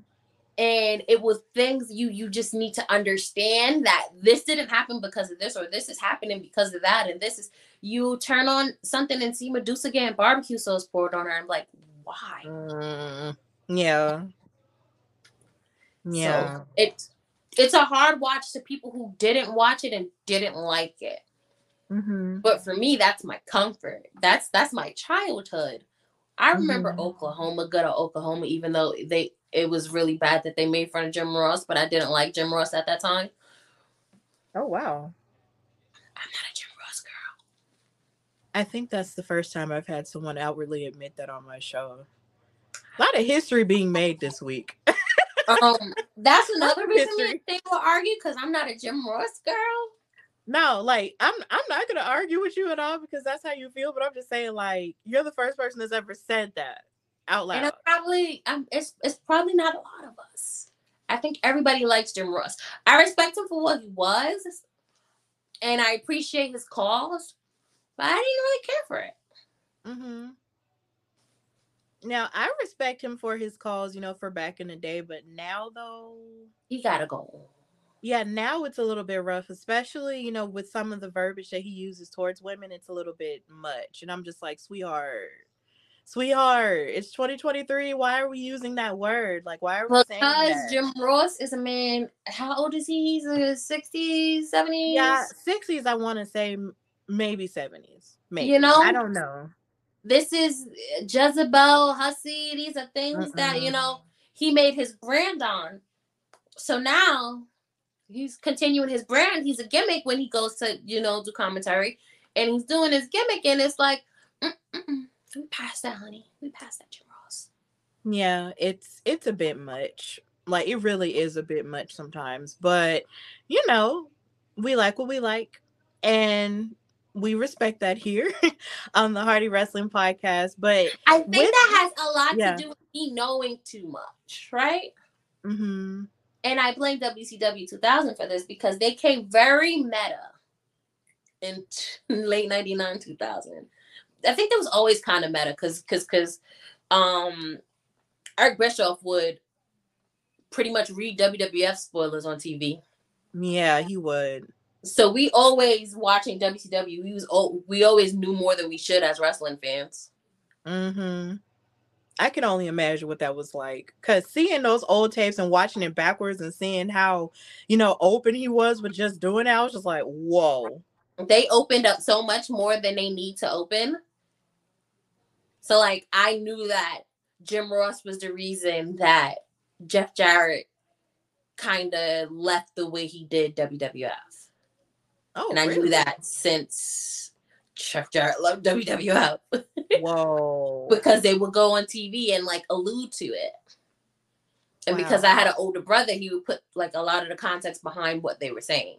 And it was things you you just need to understand that this didn't happen because of this or this is happening because of that and this is you turn on something and see Medusa getting barbecue sauce poured on her. I'm like, why? Mm, yeah. Yeah. So it's it's a hard watch to people who didn't watch it and didn't like it. Mm-hmm. But for me, that's my comfort. That's that's my childhood. I remember mm-hmm. Oklahoma, good at Oklahoma, even though they it was really bad that they made fun of Jim Ross, but I didn't like Jim Ross at that time. Oh wow. I'm not a Jim Ross girl. I think that's the first time I've had someone outwardly admit that on my show. A lot of history being made this week. um, that's another reason they will argue because I'm not a Jim Ross girl no, like I'm I'm not gonna argue with you at all because that's how you feel, but I'm just saying like you're the first person that's ever said that out loud. And it's probably um, it's it's probably not a lot of us. I think everybody likes Jim Ross. I respect him for what he was. and I appreciate his calls, but I didn't really care for it. Mm-hmm. Now I respect him for his calls, you know, for back in the day, but now though, He gotta go. Yeah, now it's a little bit rough, especially you know with some of the verbiage that he uses towards women. It's a little bit much, and I'm just like, sweetheart, sweetheart, it's 2023. Why are we using that word? Like, why are we saying Because that? Jim Ross is a man. How old is he? He's in his 60s, 70s. yeah, 60s. I want to say maybe 70s. Maybe You know? I don't know. This is eh, Jezebel, Hussy. These are things that, you know, he made his brand on. So now he's continuing his brand. He's a gimmick when he goes to, you know, do commentary. And he's doing his gimmick. And it's like, mm-mm-mm. we passed that, honey. We passed that, Jim Ross. Yeah, it's it's a bit much. Like it really is a bit much sometimes, but you know, we like what we like and we respect that here on the Hardy Wrestling podcast, but I think With- that has a lot yeah. to do with me knowing too much, right? mhm, and I blame WCW 2000 for this because they came very meta in t- late 99 2000 I think that was always kind of meta because because because um Eric Bischoff would pretty much read WWF spoilers on TV yeah, he would. so we always watching WCW we was we always knew more than we should as wrestling fans Mhm. I can only imagine what that was like cuz seeing those old tapes and watching it backwards and seeing how, you know, open he was with just doing it, I was just like, "Whoa." they opened up so much more than they need to open. So like I knew that Jim Ross was the reason that Jeff Jarrett kind of left the way he did WWF. Oh, and I really? knew that since Jeff Jarrett loved WWF Whoa. because they would go on TV and like allude to it. And because I had an older brother, he would put like a lot of the context behind what they were saying.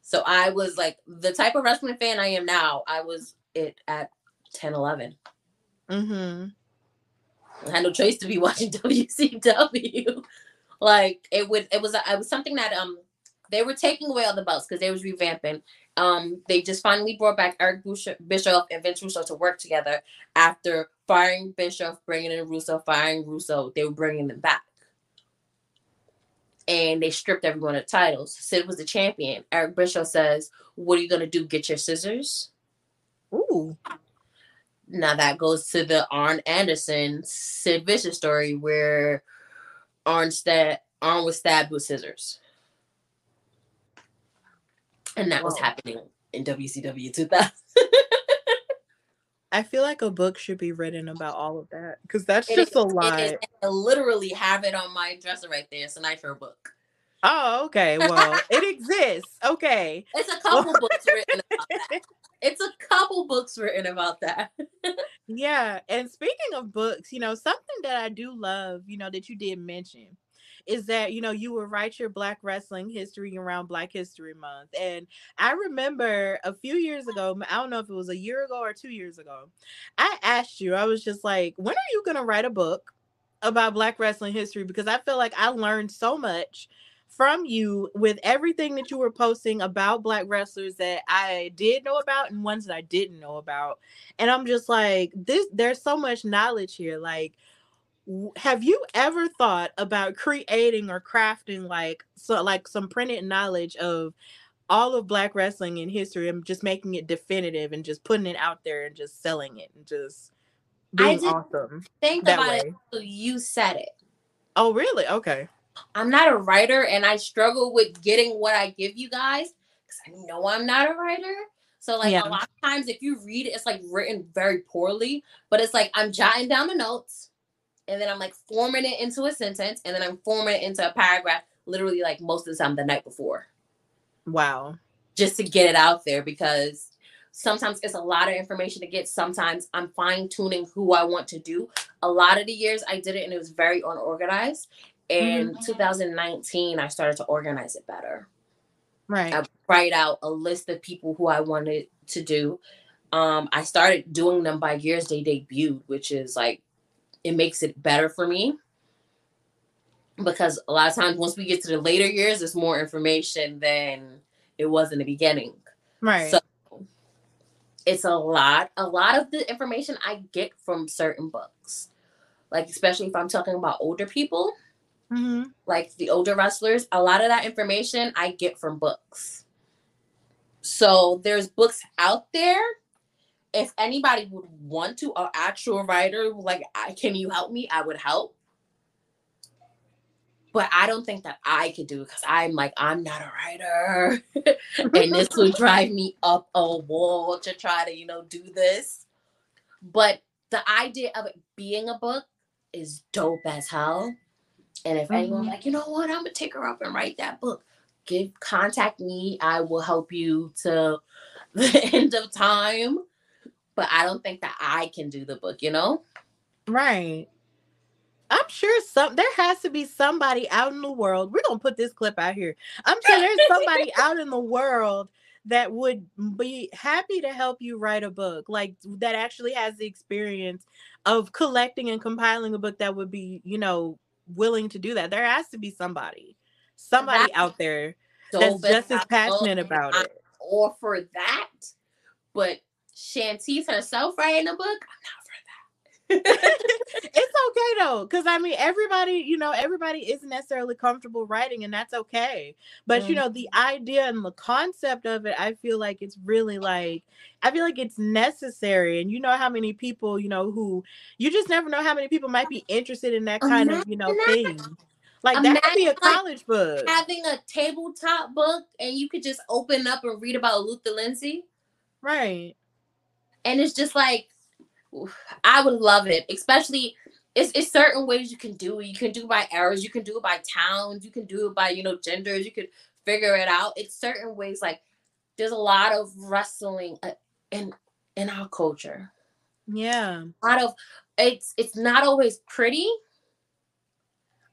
So I was like the type of wrestling fan I am now, I was it at 10, 11. Mm-hmm. I had no choice to be watching WCW. like it would it was it was something that um they were taking away all the belts because they was revamping. Um, they just finally brought back Eric Bischoff and Vince Russo to work together after firing Bischoff, bringing in Russo, firing Russo. They were bringing them back, and they stripped everyone of titles. Sid was the champion. Eric Bischoff says, "What are you gonna do? Get your scissors?" Ooh. Now that goes to the Arn Anderson Sid Vicious story where Arn Arn was stabbed with scissors. And that was happening in WCW 2000. I feel like a book should be written about all of that because that's It just is- a it is- lot. I literally have it on my dresser right there. It's a Nitro book. Oh, okay. Well, it exists. Okay. It's a couple books written about that. It's a couple books written about that. Yeah. And speaking of books, you know, something that I do love, you know, that you did mention is that, you know, you would write your Black wrestling history around Black History Month. And I remember a few years ago, I don't know if it was a year ago or two years ago, I asked you, I was just like, when are you going to write a book about Black wrestling history? Because I feel like I learned so much from you with everything that you were posting about black wrestlers that I did know about and ones that I didn't know about. And I'm just like, this there's so much knowledge here. Like, have you ever thought about creating or crafting like so like some printed knowledge of all of black wrestling in history and just making it definitive and just putting it out there and just selling it and just I being did awesome Think about way? it. till You said it. Oh, really? Okay. I'm not a writer and I struggle with getting what I give you guys because I know I'm not a writer. So like Yeah. a lot of times if you read it, it's like written very poorly, but it's like I'm jotting down the notes and then I'm like forming it into a sentence and then I'm forming it into a paragraph literally like most of the time the night before Wow. just to get it out there because sometimes it's a lot of information to get. Sometimes I'm fine tuning who I want to do. A lot of the years I did it and it was very unorganized. In 2019, I started to organize it better. Right. I write out a list of people who I wanted to do. Um, I started doing them by years they debuted, which is like it makes it better for me because a lot of times once we get to the later years, there's more information than it was in the beginning. Right. So it's a lot. A lot of the information I get from certain books. Like especially if I'm talking about older people, hmm like the older wrestlers, a lot of that information I get from books. So there's books out there. If anybody would want to, an actual writer, like, I, can you help me? I would help. But I don't think that I could do it because I'm like, I'm not a writer. and this would drive me up a wall to try to, you know, do this. But the idea of it being a book is dope as hell. And if anyone Mhm. like, you know what, I'm gonna take her up and write that book. Give contact me. I will help you to the end of time. But I don't think that I can do the book, you know? Right. I'm sure some there has to be somebody out in the world. We're gonna put this clip out here. I'm sure there's somebody out in the world that would be happy to help you write a book, like that actually has the experience of collecting and compiling a book that would be, you know, willing to do that. There has to be somebody, somebody That- out there So that's just as passionate about it. Or for that. But Shantice herself writing a book, I'm not for that. it's okay though because i mean everybody you know everybody isn't necessarily comfortable writing and that's okay. But you mm. know the idea and the concept of it i feel like it's really like i feel like it's necessary. And you know how many people you know who you just never know how many people might be interested in that kind of you know thing. Like that could be a Imagine, like, college book. Having a tabletop book and you could just open up and read about Luther Lindsay. right and it's just like I would love it, especially it's, it's certain ways you can do it. You can do it by eras, you can do it by towns, you can do it by you know genders. You could figure it out. It's certain ways. Like there's a lot of wrestling uh, in in our culture. yeah A lot of it's it's not always pretty,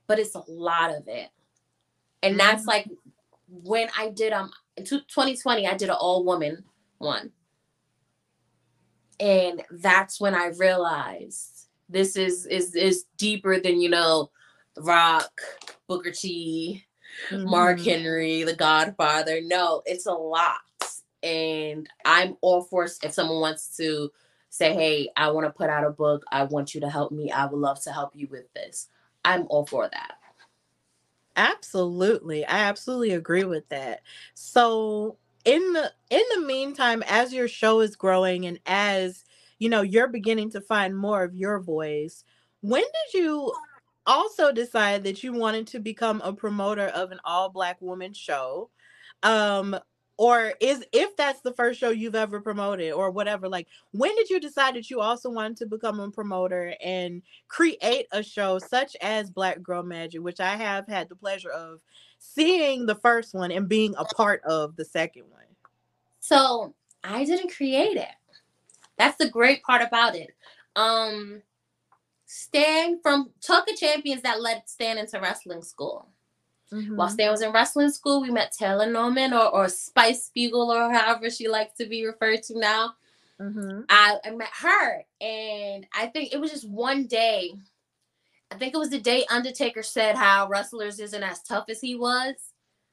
but it's a lot of it, and that's Mhm. like when I did um in 2020 I did an all woman one. And that's when I realized this is is is deeper than you know Rock, Booker T, Mark Mhm. Henry, The Godfather. No, it's a lot. And I'm all for if someone wants to say, hey, I want to put out a book. I want you to help me. I would love to help you with this. I'm all for that. Absolutely. I absolutely agree with that. So in the in the meantime as your show is growing and as you know you're beginning to find more of your voice, when did you also decide that you wanted to become a promoter of an all black woman show? Um or is if that's the first show you've ever promoted or whatever like when did you decide that you also wanted to become a promoter and create a show such as Black Girl Magik, which I have had the pleasure of seeing the first one and being a part of the second one. So I didn't create it. That's the great part about it. Um Stan from Talk of Champions that led Stan into wrestling school. While Mhm. Stan was in wrestling school, we met Taylor Norman or, or Spice Spiegel or however she likes to be referred to now. Mhm. I, I met her and I think it was just one day. I think it was the day Undertaker said how wrestlers isn't as tough as he was.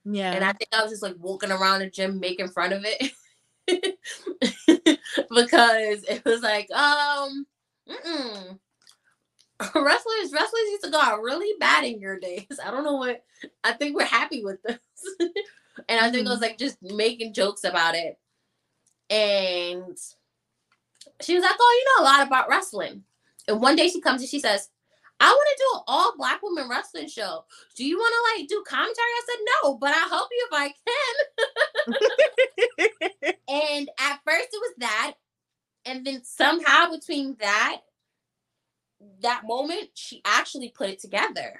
Yeah. And I think I was just like walking around the gym making fun of it. because it was like, um, mm-mm. wrestlers, wrestlers used to go out really bad in your days. I don't know what I think we're happy with this. and I think it was mm-hmm. like just making jokes about it. And she was like, Oh, you know a lot about wrestling. And one day she comes and she says, I want to do an all black woman wrestling show. Do you want to like do commentary? I said, No, but I'll help you if I can. And at first it was that. And then somehow between that, that moment, she actually put it together.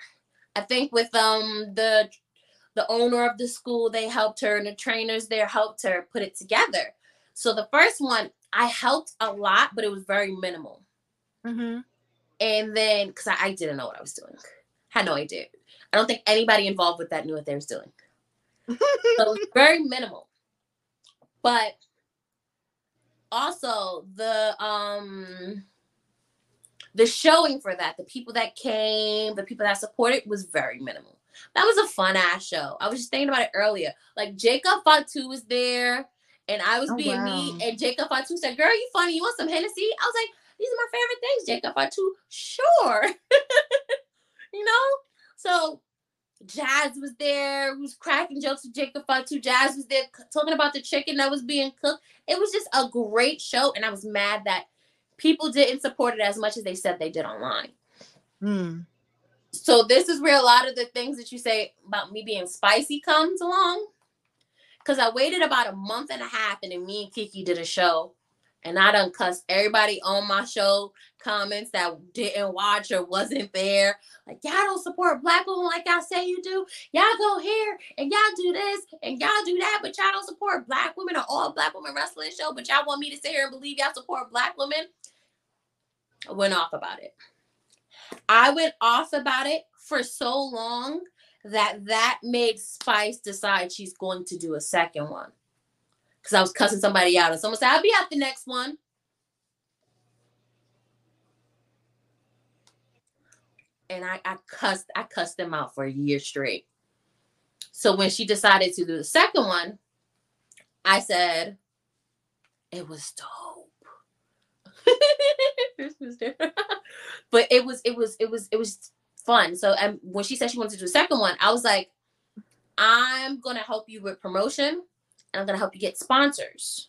I think with um the the owner of the school, they helped her, and the trainers there helped her put it together. So the first one, I helped a lot, but it was very minimal. Mhm. And then because I, I didn't know what I was doing. Had no idea. I don't think anybody involved with that knew what they was doing. So it was very minimal. But also the um the showing for that, the people that came, the people that supported was very minimal. That was a fun ass show. I was just thinking about it earlier. Like Jacob Fatu was there And I was Oh, being wow. me, and Jacob Fatu said, Girl, you funny. You want some Hennessy? I was like, These are my favorite things, Jacob Fatu. Sure. you know? So Jazz was there, who was cracking jokes with Jacob Fatu. Jazz was there c- talking about the chicken that was being cooked. It was just a great show, and I was mad that people didn't support it as much as they said they did online. Hmm. So this is where a lot of the things that you say about me being spicy comes along. Cause I waited about a month and a half, and then me and Kiki did a show, and I done cussed everybody on my show comments that didn't watch or wasn't there. Like y'all don't support black women like y'all say you do. Y'all go here and y'all do this and y'all do that, but y'all don't support black women or all black women wrestling show. But y'all want me to sit here and believe y'all support black women. Went off about it. I went off about it for so long that that made Spice decide she's going to do a second one. Because I was cussing somebody out, and someone said, I'll be at the next one. And I, I cussed, I cussed them out for a year straight. So when she decided to do the second one, I said, it was dope. Was different. but it was it was it was it was fun. So and when she said she wanted to do a second one, I was like, I'm gonna help you with promotion and I'm gonna help you get sponsors.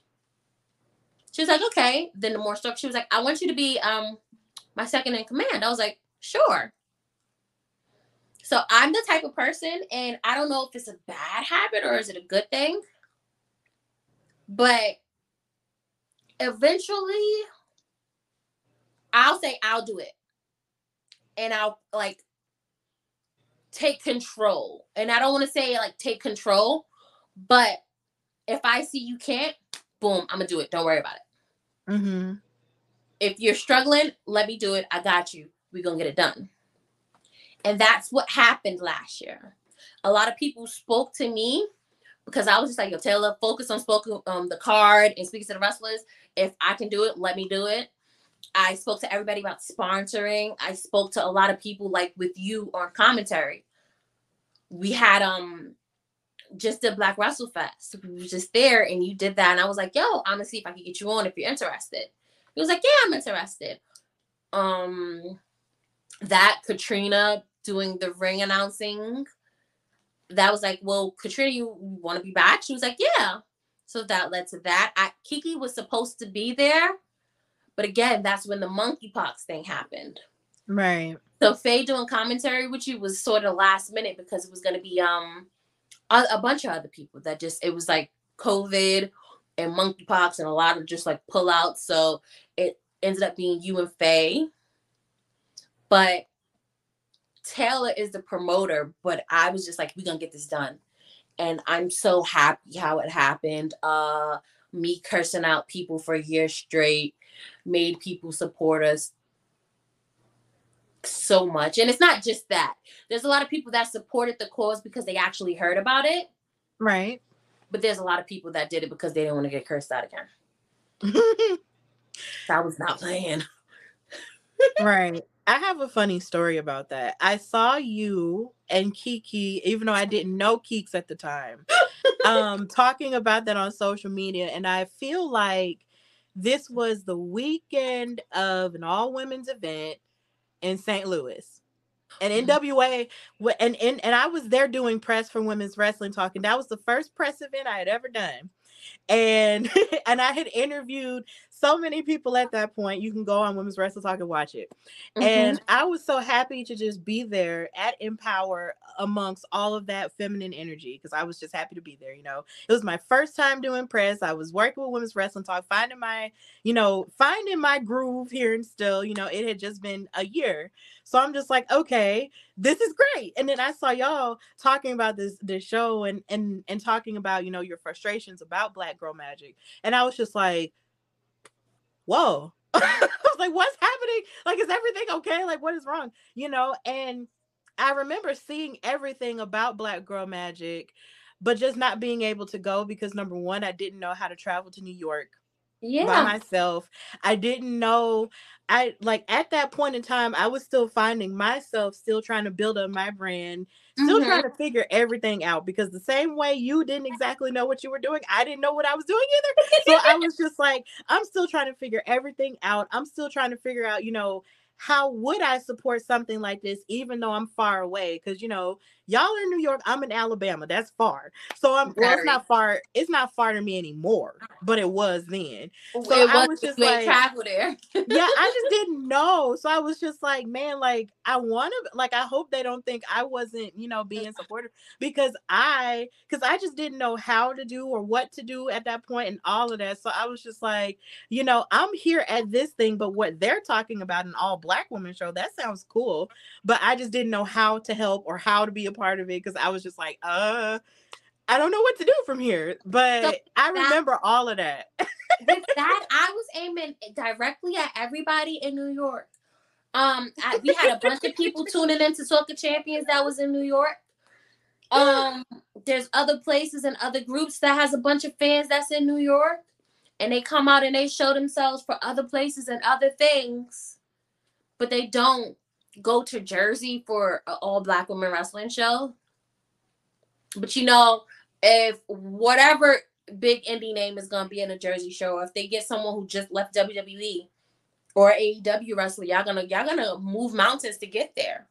She was like, okay. Then the more stuff, she was like, I want you to be um my second in command. I was like, sure. So I'm the type of person, and I don't know if it's a bad habit or is it a good thing, but eventually I'll say I'll do it. And I'll like take control. And I don't want to say like take control, but if I see you can't, boom, I'm gonna do it. Don't worry about it. Mm-hmm. If you're struggling, let me do it. I got you. We're gonna get it done. And that's what happened last year. A lot of people spoke to me because I was just like, yo, Taylor, focus on spoken um the card and speaking to the wrestlers. If I can do it, let me do it. I spoke to everybody about sponsoring. I spoke to a lot of people like with you on commentary. We had um just a Black Wrestle Fest. We were just there and you did that. And I was like, yo, I'm gonna see if I can get you on if you're interested. He was like, Yeah, I'm interested. Um that Katrina doing the ring announcing. That was like, well, Katrina, you want to be back? She was like, yeah. So that led to that. I, Kiki was supposed to be there, but again, that's when the monkeypox thing happened. Right. So Faye doing commentary with you was sort of last minute because it was going to be um a, a bunch of other people that just it was like COVID and monkeypox and a lot of just like pullouts. So it ended up being you and Faye. But Taylor is the promoter, but I was just like, we're gonna get this done. And I'm so happy how it happened. Uh me cursing out people for a year straight made people support us so much. And it's not just that. There's a lot of people that supported the cause because they actually heard about it, Right. but there's a lot of people that did it because they didn't want to get cursed out again. That was not playing. right. I have a funny story about that. I saw you and Kiki, even though I didn't know Keeks at the time, um, talking about that on social media. And I feel like this was the weekend of an all women's event in St. Louis. And Mhm. NWA, and, and and I was there doing press for women's wrestling talking. That was the first press event I had ever done. And and I had interviewed so many people at that point. You can go on Women's Wrestling Talk and watch it. Mm-hmm. And I was so happy to just be there at Empowerrr amongst all of that feminine energy because I was just happy to be there. You know, it was my first time doing press. I was working with Women's Wrestling Talk, finding my, you know, finding my groove here and still, you know, it had just been a year. So I'm just like, okay, this is great. And then I saw y'all talking about this this show and and and talking about, you know, your frustrations about Black Girl Magik. And I was just like, whoa. I was like, what's happening? Like, is everything okay? Like, what is wrong? You know, and I remember seeing everything about Black Girl Magik, but just not being able to go because number one, I didn't know how to travel to New York. Yeah. by myself. I didn't know I like at that point in time, I was still finding myself still trying to build up my brand, still mm-hmm. trying to figure everything out because the same way you didn't exactly know what you were doing, I didn't know what I was doing either. So I was just like, I'm still trying to figure everything out. I'm still trying to figure out, you know, how would I support something like this, even though I'm far away? Because you know, y'all are in New York, I'm in Alabama. That's far. So I'm well, it's not far, it's not far to me anymore, but it was then. Oh, so it I was just like travel there. yeah, I just didn't know. So I was just like, man, like I want to like I hope they don't think I wasn't, you know, being supportive because I because I just didn't know how to do or what to do at that point and all of that. So I was just like, you know, I'm here at this thing, but what they're talking about an all black woman show, that sounds cool. But I just didn't know how to help or how to be a part of it because I was just like, uh, I don't know what to do from here. But so I remember that, all of that. with that, I was aiming directly at everybody in New York. Um, I, we had a bunch of people tuning into Talk of Champions that was in New York. Um, there's other places and other groups that has a bunch of fans that's in New York, and they come out and they show themselves for other places and other things, but they don't go to Jersey for an all black women wrestling show. But you know, if whatever big indie name is gonna be in a Jersey show, if they get someone who just left WWE or AEW wrestling, y'all gonna y'all gonna move mountains to get there.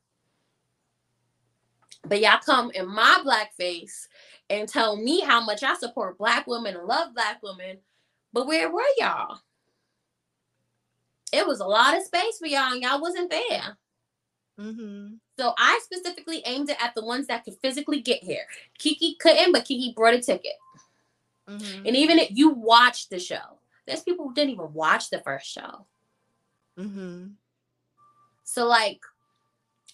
But y'all come in my black face and tell me how much I support black women and love black women. But where were y'all? It was a lot of space for y'all, and y'all wasn't there. Mm-hmm. So I specifically aimed it at the ones that could physically get here. Kiki couldn't, but Kiki brought a ticket. Mm-hmm. And even if you watched the show, there's people who didn't even watch the first show. Mm-hmm. So like,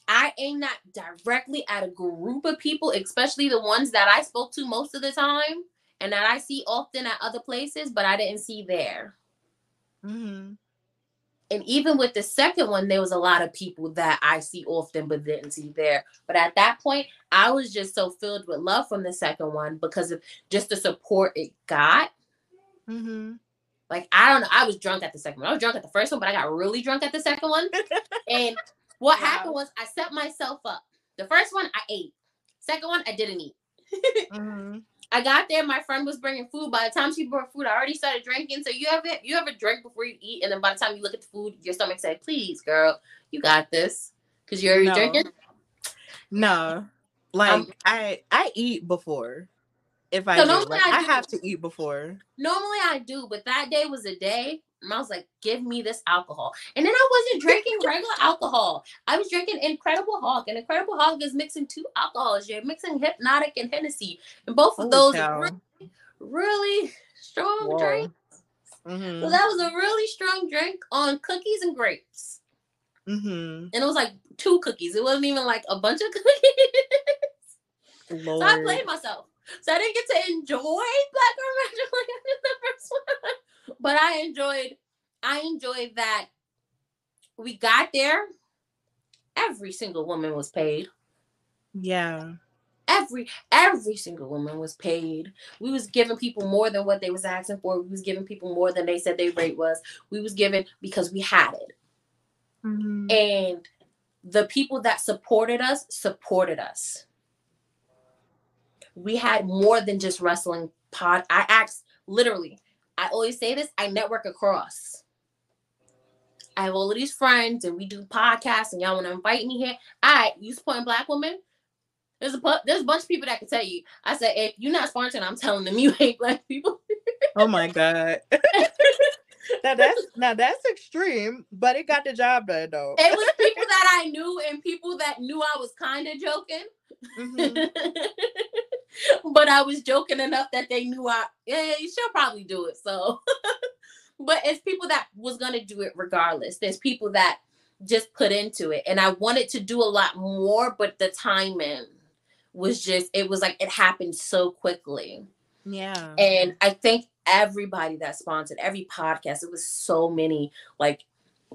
I aim that directly at a group of people, especially the ones that I spoke to most of the time and that I see often at other places, but I didn't see there. Mm-hmm and even with the second one, there was a lot of people that I see often but didn't see there. But at that point, I was just so filled with love from the second one because of just the support it got. Mm-hmm. Like I don't know, I was drunk at the second one. I was drunk at the first one, but I got really drunk at the second one. and what wow. happened was I set myself up. The first one I ate. Second one I didn't eat. mm-hmm. I got there. My friend was bringing food. By the time she brought food, I already started drinking. So you ever you ever drink before you eat, and then by the time you look at the food, your stomach said, "Please, girl, you got this," because you're already no. drinking. No, like um, I I eat before. If I so do, like, I, I have to eat before. Normally I do, but that day was a day and I was like, give me this alcohol. And then I wasn't drinking regular alcohol. I was drinking Incredible Hulk. And Incredible Hulk is mixing two alcohols. You're mixing Hpnotiq and Hennessy. And both of those really, really, strong Whoa. drinks. Mm-hmm. So that was a really strong drink on cookies and grapes. Mm-hmm. And it was like two cookies. It wasn't even like a bunch of cookies. so I played myself. So I didn't get to enjoy Black Girl Magik like I did the first one but I enjoyed I enjoyed that we got there. Every single woman was paid. Yeah. Every every single woman was paid. We was giving people more than what they was asking for. We was giving people more than they said their rate was. We was giving because we had it. Mm-hmm. And the people that supported us supported us. We had more than just wrestling pod. I asked literally I always say this, I network across. I have all of these friends and we do podcasts and y'all want to invite me here. I you supporting black women. There's a there's a bunch of people that can tell you. I said if you're not sponsoring, I'm telling them you hate black people. oh my god. now that's now that's extreme, but it got the job done though. it was people that I knew and people that knew I was kind of joking. Mm-hmm. but I was joking enough that they knew I yeah, she'll probably do it. So but it's people that was gonna do it regardless. There's people that just put into it. And I wanted to do a lot more, but the timing was just it was like it happened so quickly. Yeah. And I think everybody that sponsored every podcast, it was so many like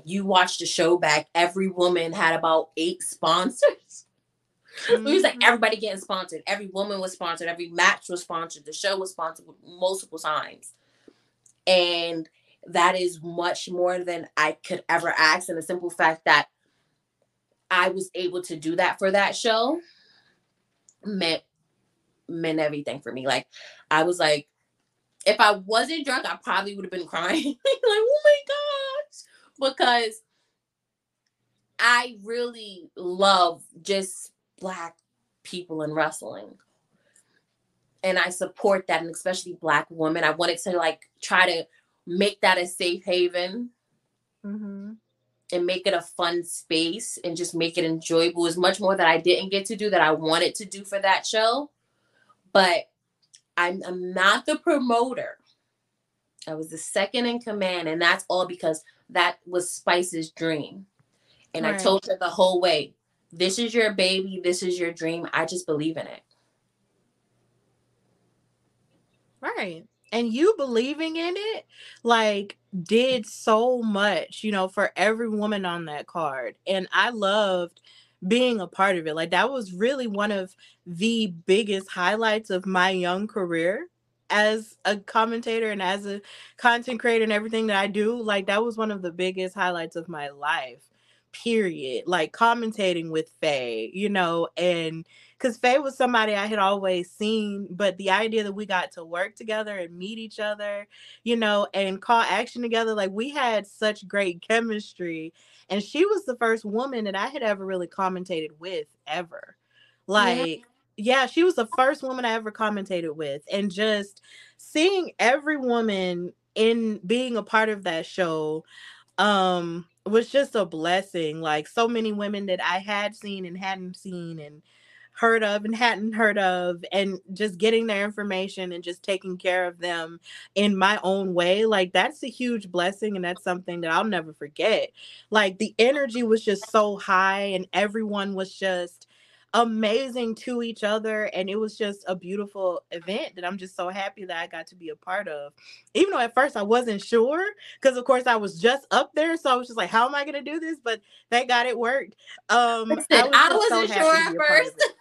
you watched the show back, every woman had about eight sponsors. Mm-hmm. It was like everybody getting sponsored. Every woman was sponsored. Every match was sponsored. The show was sponsored multiple times. And that is much more than I could ever ask. And the simple fact that I was able to do that for that show meant meant everything for me. Like I was like, if I wasn't drunk, I probably would have been crying. like, oh my gosh. Because I really love just black people in wrestling. And I support that, and especially black women. I wanted to like try to make that a safe haven Mm-hmm. and make it a fun space and just make it enjoyable. Is much more that I didn't get to do that I wanted to do for that show. But I'm, I'm not the promoter. I was the second in command, and that's all because that was Spice's dream. And I told her the whole way, this is your baby, this is your dream. I just believe in it. Right. And you believing in it, like, did so much, you know, for every woman on that card. And I loved being a part of it. Like, that was really one of the biggest highlights of my young career as a commentator and as a content creator and everything that I do. Like, that was one of the biggest highlights of my life, period. Like, commentating with Faye, you know, and because Faye was somebody I had always seen, but the idea that we got to work together and meet each other, you know, and call action together, like we had such great chemistry. And she was the first woman that I had ever really commentated with ever. Like, yeah, she was the first woman I ever commentated with. And just seeing every woman in being a part of that show um was just a blessing. Like so many women that I had seen and hadn't seen and heard of and hadn't heard of and just getting their information and just taking care of them in my own way like that's a huge blessing and that's something that I'll never forget like the energy was just so high and everyone was just amazing to each other and it was just a beautiful event that I'm just so happy that I got to be a part of even though at first I wasn't sure because of course I was just up there so I was just like how am I going to do this but thank God it worked um Listen, was I wasn't happy sure at be a part of first.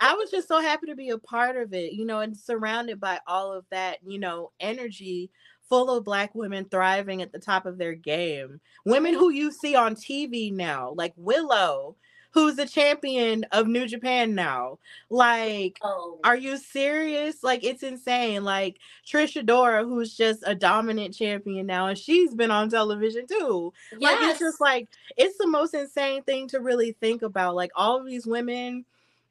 I was just so happy to be a part of it, you know, and surrounded by all of that, you know, energy full of black women thriving at the top of their game. Women who you see on TV now, like Willow, who's the champion of New Japan now. Like, Oh, are you serious? Like, it's insane. Like, Trish Adora, who's just a dominant champion now, and she's been on television too. Yes. Like it's just like it's the most insane thing to really think about. Like all of these women,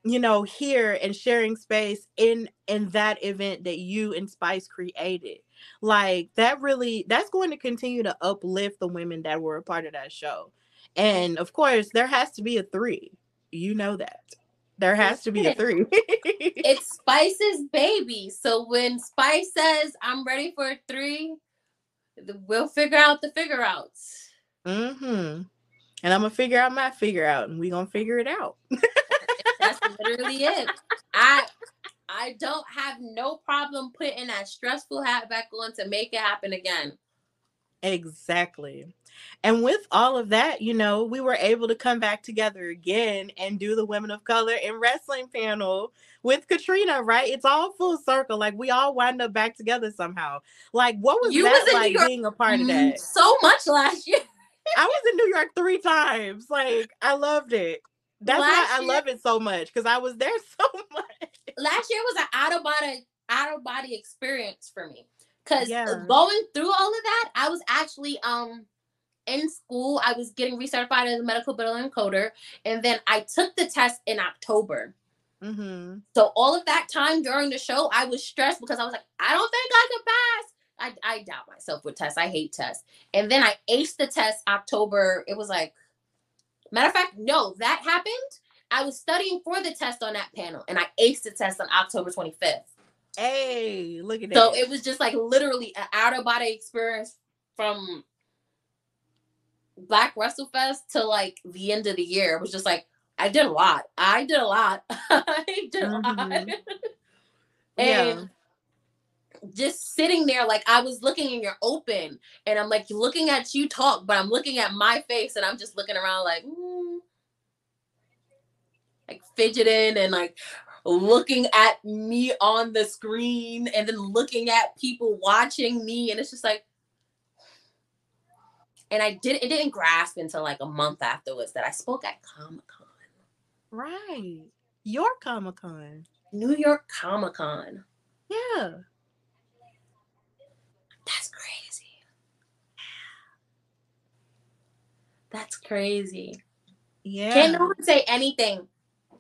you know, here and sharing space in in that event that you and Spice created. Like that really that's going to continue to uplift the women that were a part of that show. And of course, there has to be a three. You know that. There has to be a three. it's Spice's baby. So when Spice says, I'm ready for a three, we'll figure out the figure outs. mm-hmm. And I'm gonna figure out my figure out, and we gonna figure it out. That's literally it. I I don't have no problem putting that stressful hat back on to make it happen again. Exactly. And with all of that, you know, we were able to come back together again and do the Women of Color in Wrestling panel with Katrina, right? It's all full circle. Like we all wind up back together somehow. Like, what was You that was like York being a part of Mm, that? So much last year. I was in New York three times. Like, I loved it. That's why I year- love it so much because I was there so much. Last year was an out of body out of body experience for me. Cause Yeah. going through all of that, I was actually um in school. I was getting recertified as a medical billing encoder, and then I took the test in October. Mm-hmm. So all of that time during the show, I was stressed because I was like, I don't think I could pass. I, I doubt myself with tests. I hate tests. And then I aced the test October. It was like, matter of fact, no, that happened. I was studying for the test on that panel, and I aced the test on October 25th. Hey, look at that. So it was just like literally an out of body experience from Black Wrestle Fest to like the end of the year. It was just like I did a lot. I did a lot. I did a lot. Mhm. and yeah. just sitting there like I was looking in you're open and I'm like looking at you talk, but I'm looking at my face and I'm just looking around like mm, like fidgeting and like looking at me on the screen and then looking at people watching me and it's just like And I did it didn't grasp until like a month afterwards that I spoke at Comic Con. Right. Your Comic Con. New York Comic Con. Yeah. That's crazy. That's crazy. Yeah. Can't no one say anything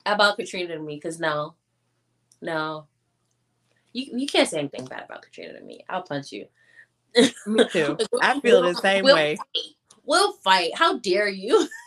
about Katrina to me because no, no. You, you can't say anything bad about Katrina to me. I'll punch you. Me too. I feel the same we'll way. Fight. We'll fight. How dare you?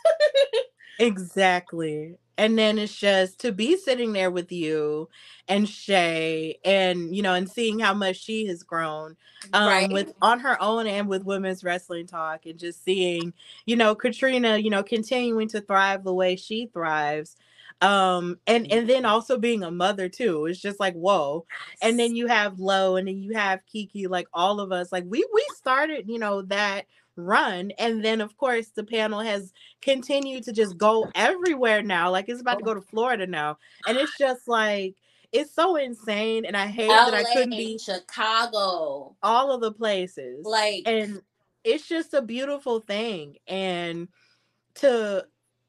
Exactly. And then it's just to be sitting there with you and Shay and you know and seeing how much she has grown um right. with on her own and with women's wrestling talk and just seeing you know Katrina you know continuing to thrive the way she thrives um and and then also being a mother too it's just like whoa. And then you have Lo and then you have Kiki like all of us like we we started you know that run and then of course the panel has continued to just go everywhere now like it's about to go to Florida now and it's just like it's so insane and I hate that I couldn't be Chicago. all of the places Like and it's just a beautiful thing and to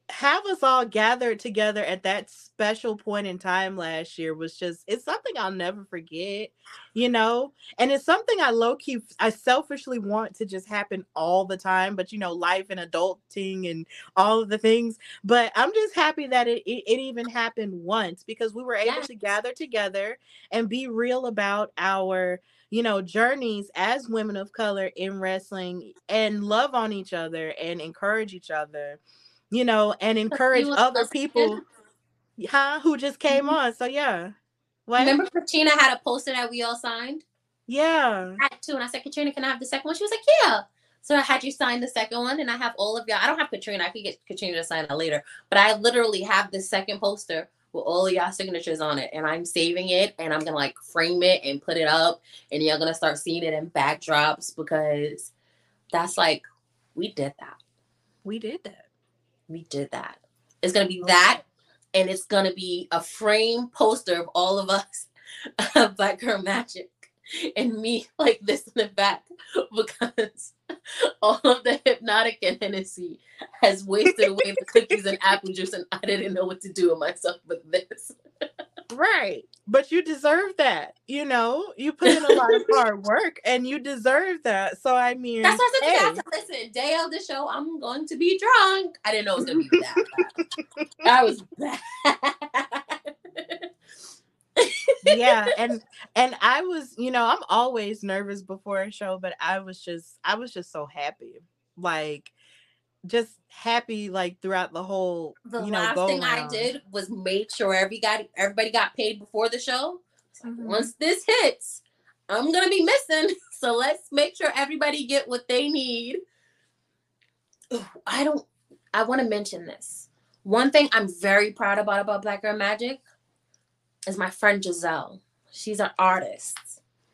have us all gathered together at that special point in time last year was just it's something I'll never forget, you know? And it's something I low key I selfishly want to just happen all the time, but you know, life and adulting and all of the things. But I'm just happy that it it, it even happened once because we were able Yes. to gather together and be real about our you know journeys as women of color in wrestling and love on each other and encourage each other you know and encourage other people huh who just came Mhm. on so yeah what remember Katrina had a poster that we all signed? yeah I had two, and I said, Katrina, can I have the second one? She was like, Yeah. So I had you sign the second one, and I have all of y'all. I don't have Katrina. I could get Katrina to sign it later, but I literally have the second poster with all of y'all signatures on it, and I'm saving it, and I'm gonna like frame it and put it up, and y'all gonna start seeing it in backdrops because that's like we did that. we did that We did that. It's gonna be that, and it's gonna be a frame poster of all of us, Black Girl Magik, and me like this in the back because all of the Hpnotiq and Hennessy has wasted away the cookies and apple juice, and I didn't know what to do with myself with this. right but you deserve that you know you put in a lot of hard work and you deserve that so i mean That's what I said. hey, to you. I said, Listen, day of the show, I'm going to be drunk. I didn't know it was gonna be that bad. I was bad. Yeah and and i was you know i'm always nervous before a show but i was just i was just so happy like just happy like throughout the whole the you know last thing I did was made sure every got everybody got paid before the show. Mhm. Once this hits, I'm gonna be missing. So let's make sure everybody get what they need. Ooh, I don't. I want to mention this. One thing I'm very proud about about Black Girl Magik is my friend Giselle. She's an artist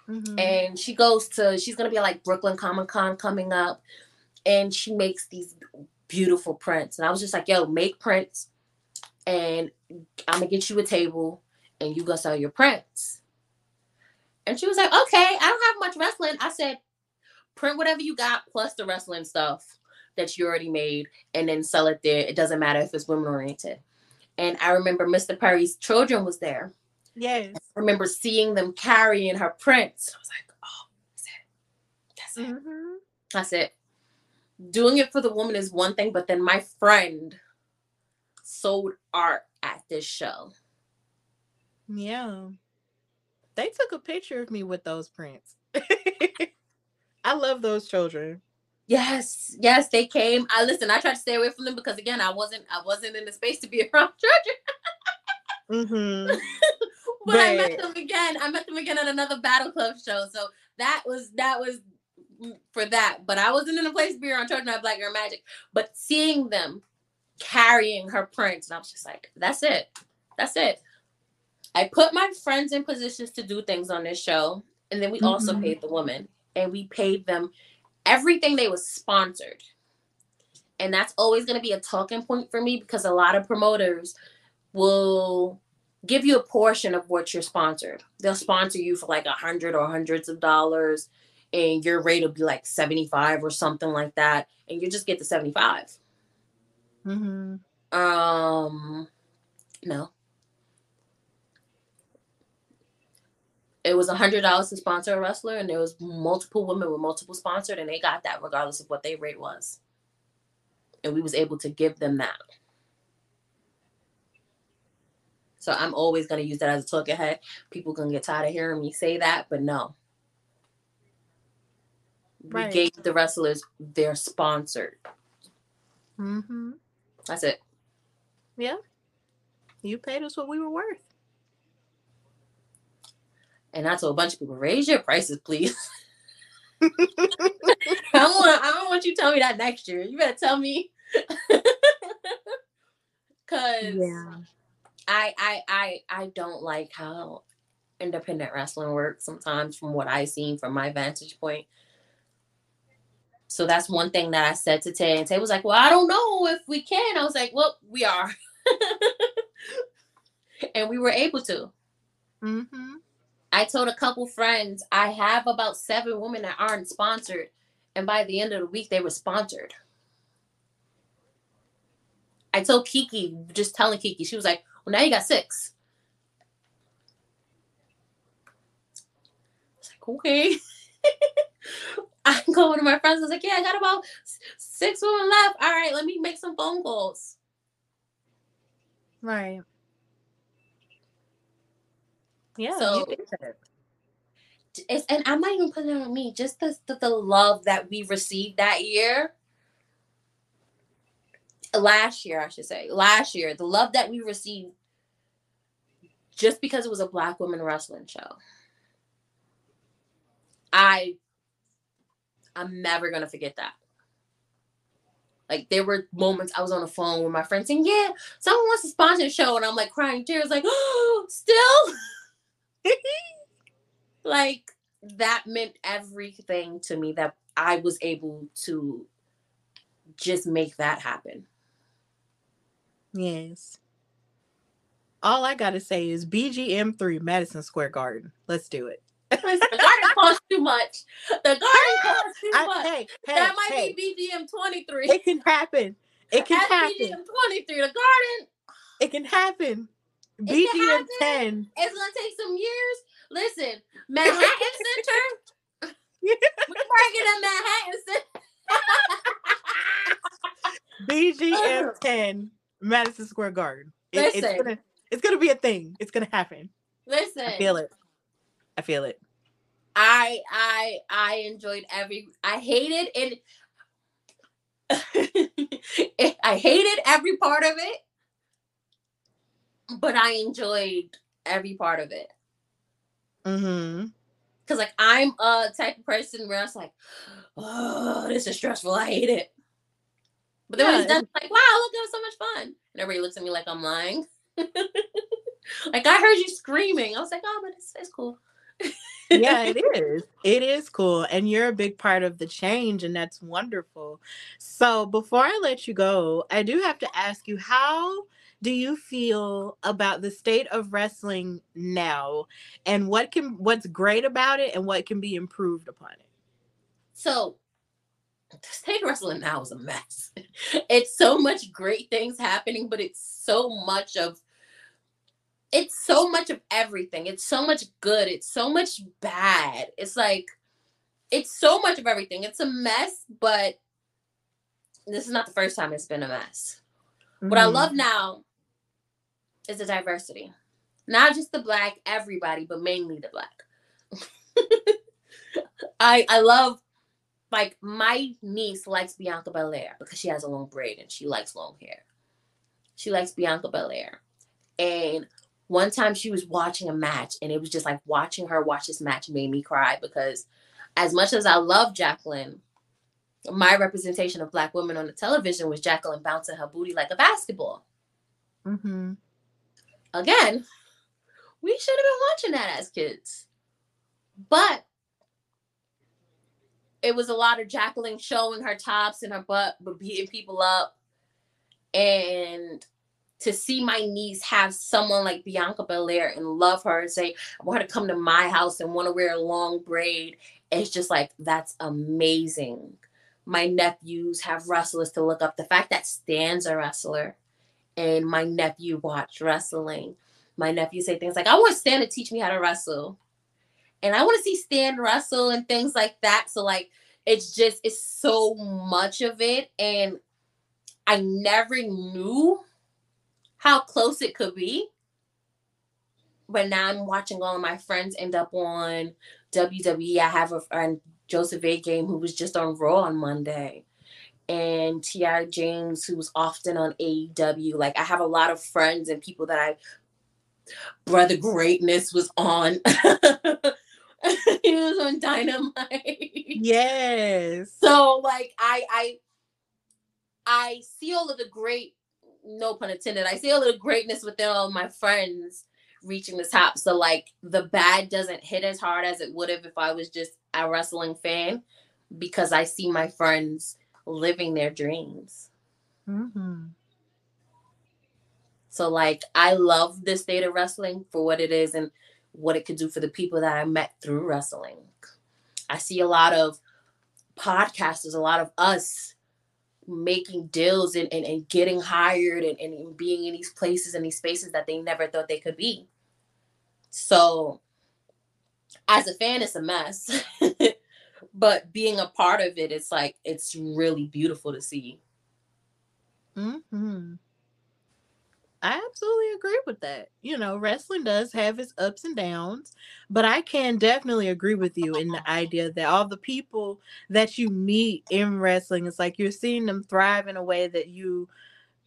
Mhm. and she goes to she's gonna be like Brooklyn Comic Con coming up, and she makes these beautiful prints. And I was just like, "Yo, make prints, and I'm gonna get you a table, and you go sell your prints." And she was like, "Okay, I don't have much wrestling." I said, "Print whatever you got plus the wrestling stuff that you already made, and then sell it there. It doesn't matter if it's women oriented." And I remember Mr. Perry's children was there. Yes I remember seeing them carrying her prints. I was like, oh, that's it. That's it. Mhm. That's it. Doing it for the woman is one thing, but then my friend sold art at this show. yeah they took a picture of me with those prints i love those children Yes, yes, they came. I listen, I tried to stay away from them because again, I wasn't I wasn't in the space to be around children. but I met them again. I met them again at another Battle Club show. So that was that was for that. But I wasn't in a place to be around children at Black Girl Magik. But seeing them carrying her prints, and I was just like, that's it. That's it. I put my friends in positions to do things on this show. And then we also Mhm. paid the woman. And we paid them everything they was sponsored. And that's always going to be a talking point for me because a lot of promoters will give you a portion of what you're sponsored. They'll sponsor you for like a hundred or hundreds of dollars. and your rate will be like 75 or something like that, and you just get the 75. Mm-hmm. Um, no. It was a hundred dollars to sponsor a wrestler, and there was multiple women with multiple sponsored, and they got that regardless of what their rate was. And we was able to give them that. So I'm always gonna use that as a talking head. People gonna get tired of hearing me say that, but no. Right. We gave the wrestlers their sponsored. Mm-hmm. That's it. Yeah. You paid us what we were worth. And I told a bunch of people, raise your prices, please. I don't want I don't want you to tell me that next year. You better tell me. Cause Yeah. I I I I don't like how independent wrestling works sometimes from what I've seen from my vantage point. So that's one thing that I said to Tay, and Tay was like, Well, I don't know if we can. I was like, Well, we are. and we were able to. Mm-hmm. I told a couple friends I have about seven women that aren't sponsored, and by the end of the week they were sponsored. I told Kiki, just telling Kiki, she was like, "Well, now you got six. I was like, "Okay." I'm going to my friends. I was like, "Yeah, I got about six women left. All right, let me make some phone calls." Right. Yeah. So- it's, and I'm not even putting it on me. Just the, the the love that we received that year, last year I should say, last year, the love that we received, just because it was a black woman wrestling show. I, I'm never gonna forget that. Like there were moments I was on the phone with my friend saying, "Yeah, someone wants to sponsor the show," and I'm like crying tears, like, "Oh, still." like that meant everything to me that I was able to just make that happen. Yes. All I gotta say is BGM three Madison Square Garden. Let's do it. the garden costs too much. The garden ah, costs too I- much. hey, hey, that might hey, be BGM 23. it can happen. It can That's happen. BGM 23. The garden, It can happen. It can BGM happen. ten. it's gonna take some years. Listen, Manhattan Center. We're working at Manhattan Center. BGM ten Madison Square Garden. It- it's Listen. gonna it's gonna be a thing. It's gonna happen. Listen, I feel it. I feel it. I I I enjoyed every I hated it. I hated every part of it, but I enjoyed every part of it. Mm-hmm. Cause like I'm a type of person where I was like, oh, this is stressful. I hate it. But then when it's Yeah, done, like, wow, look, it was so much fun. And everybody looks at me like I'm lying. like I heard you screaming. I was like, oh, but it's, it's cool. yeah, it is. It is cool. And you're a big part of the change, and that's wonderful. So, before I let you go, I do have to ask you how do you feel about the state of wrestling now and what can what's great about it and what can be improved upon it So state wrestling now is a mess. It's so much great things happening, but it's so much of it's so much of everything. It's so much good. It's so much bad. It's like it's so much of everything. It's a mess, but this is not the first time it's been a mess. What I love mm. now is the diversity. Not just the black, everybody, but mainly the black. I I love like my niece likes Bianca Belair because she has a long braid and she likes long hair. She likes Bianca Belair. And one time she was watching a match and it was just like watching her watch this match made me cry because as much as I love Jacqueline, my representation of black women on the television was Jacqueline bouncing her booty like a basketball. Mhm. Again, we should have been watching that as kids. But it was a lot of Jacqueline showing her tops and her butt, but beating people up. And to see my niece have someone like Bianca Belair and love her and say, I want her to come to my house and want to wear a long braid it's just like that's amazing. My nephews have wrestlers to look up. The fact that Stan's a wrestler and my nephew watched wrestling. My nephew say things like, I want Stan to teach me how to wrestle. And I want to see Stan Russell and things like that. So like it's just it's so much of it. And I never knew how close it could be. But now I'm watching all of my friends end up on WWE. I have a friend, Joseph A. Game, who was just on Raw on Monday. And T.I. James, who was often on AEW. Like I have a lot of friends and people that I Brother Greatness was on. he was on Dynamite. Yes. So like I I I see all of the great, no pun intended, I see all of the greatness within all my friends reaching the top. So like the bad doesn't hit as hard as it would have if I was just a wrestling fan because I see my friends living their dreams. Mm-hmm. So like I love the state of wrestling for what it is and what it could do for the people that I met through wrestling. I see a lot of podcasters, a lot of us making deals and, and, and getting hired and, and being in these places and these spaces that they never thought they could be. So as a fan, it's a mess. but being a part of it, it's like it's really beautiful to see. Mm-hmm. I absolutely agree with that. You know, wrestling does have its ups and downs, but I can definitely agree with you in the idea that all the people that you meet in wrestling, it's like you're seeing them thrive in a way that you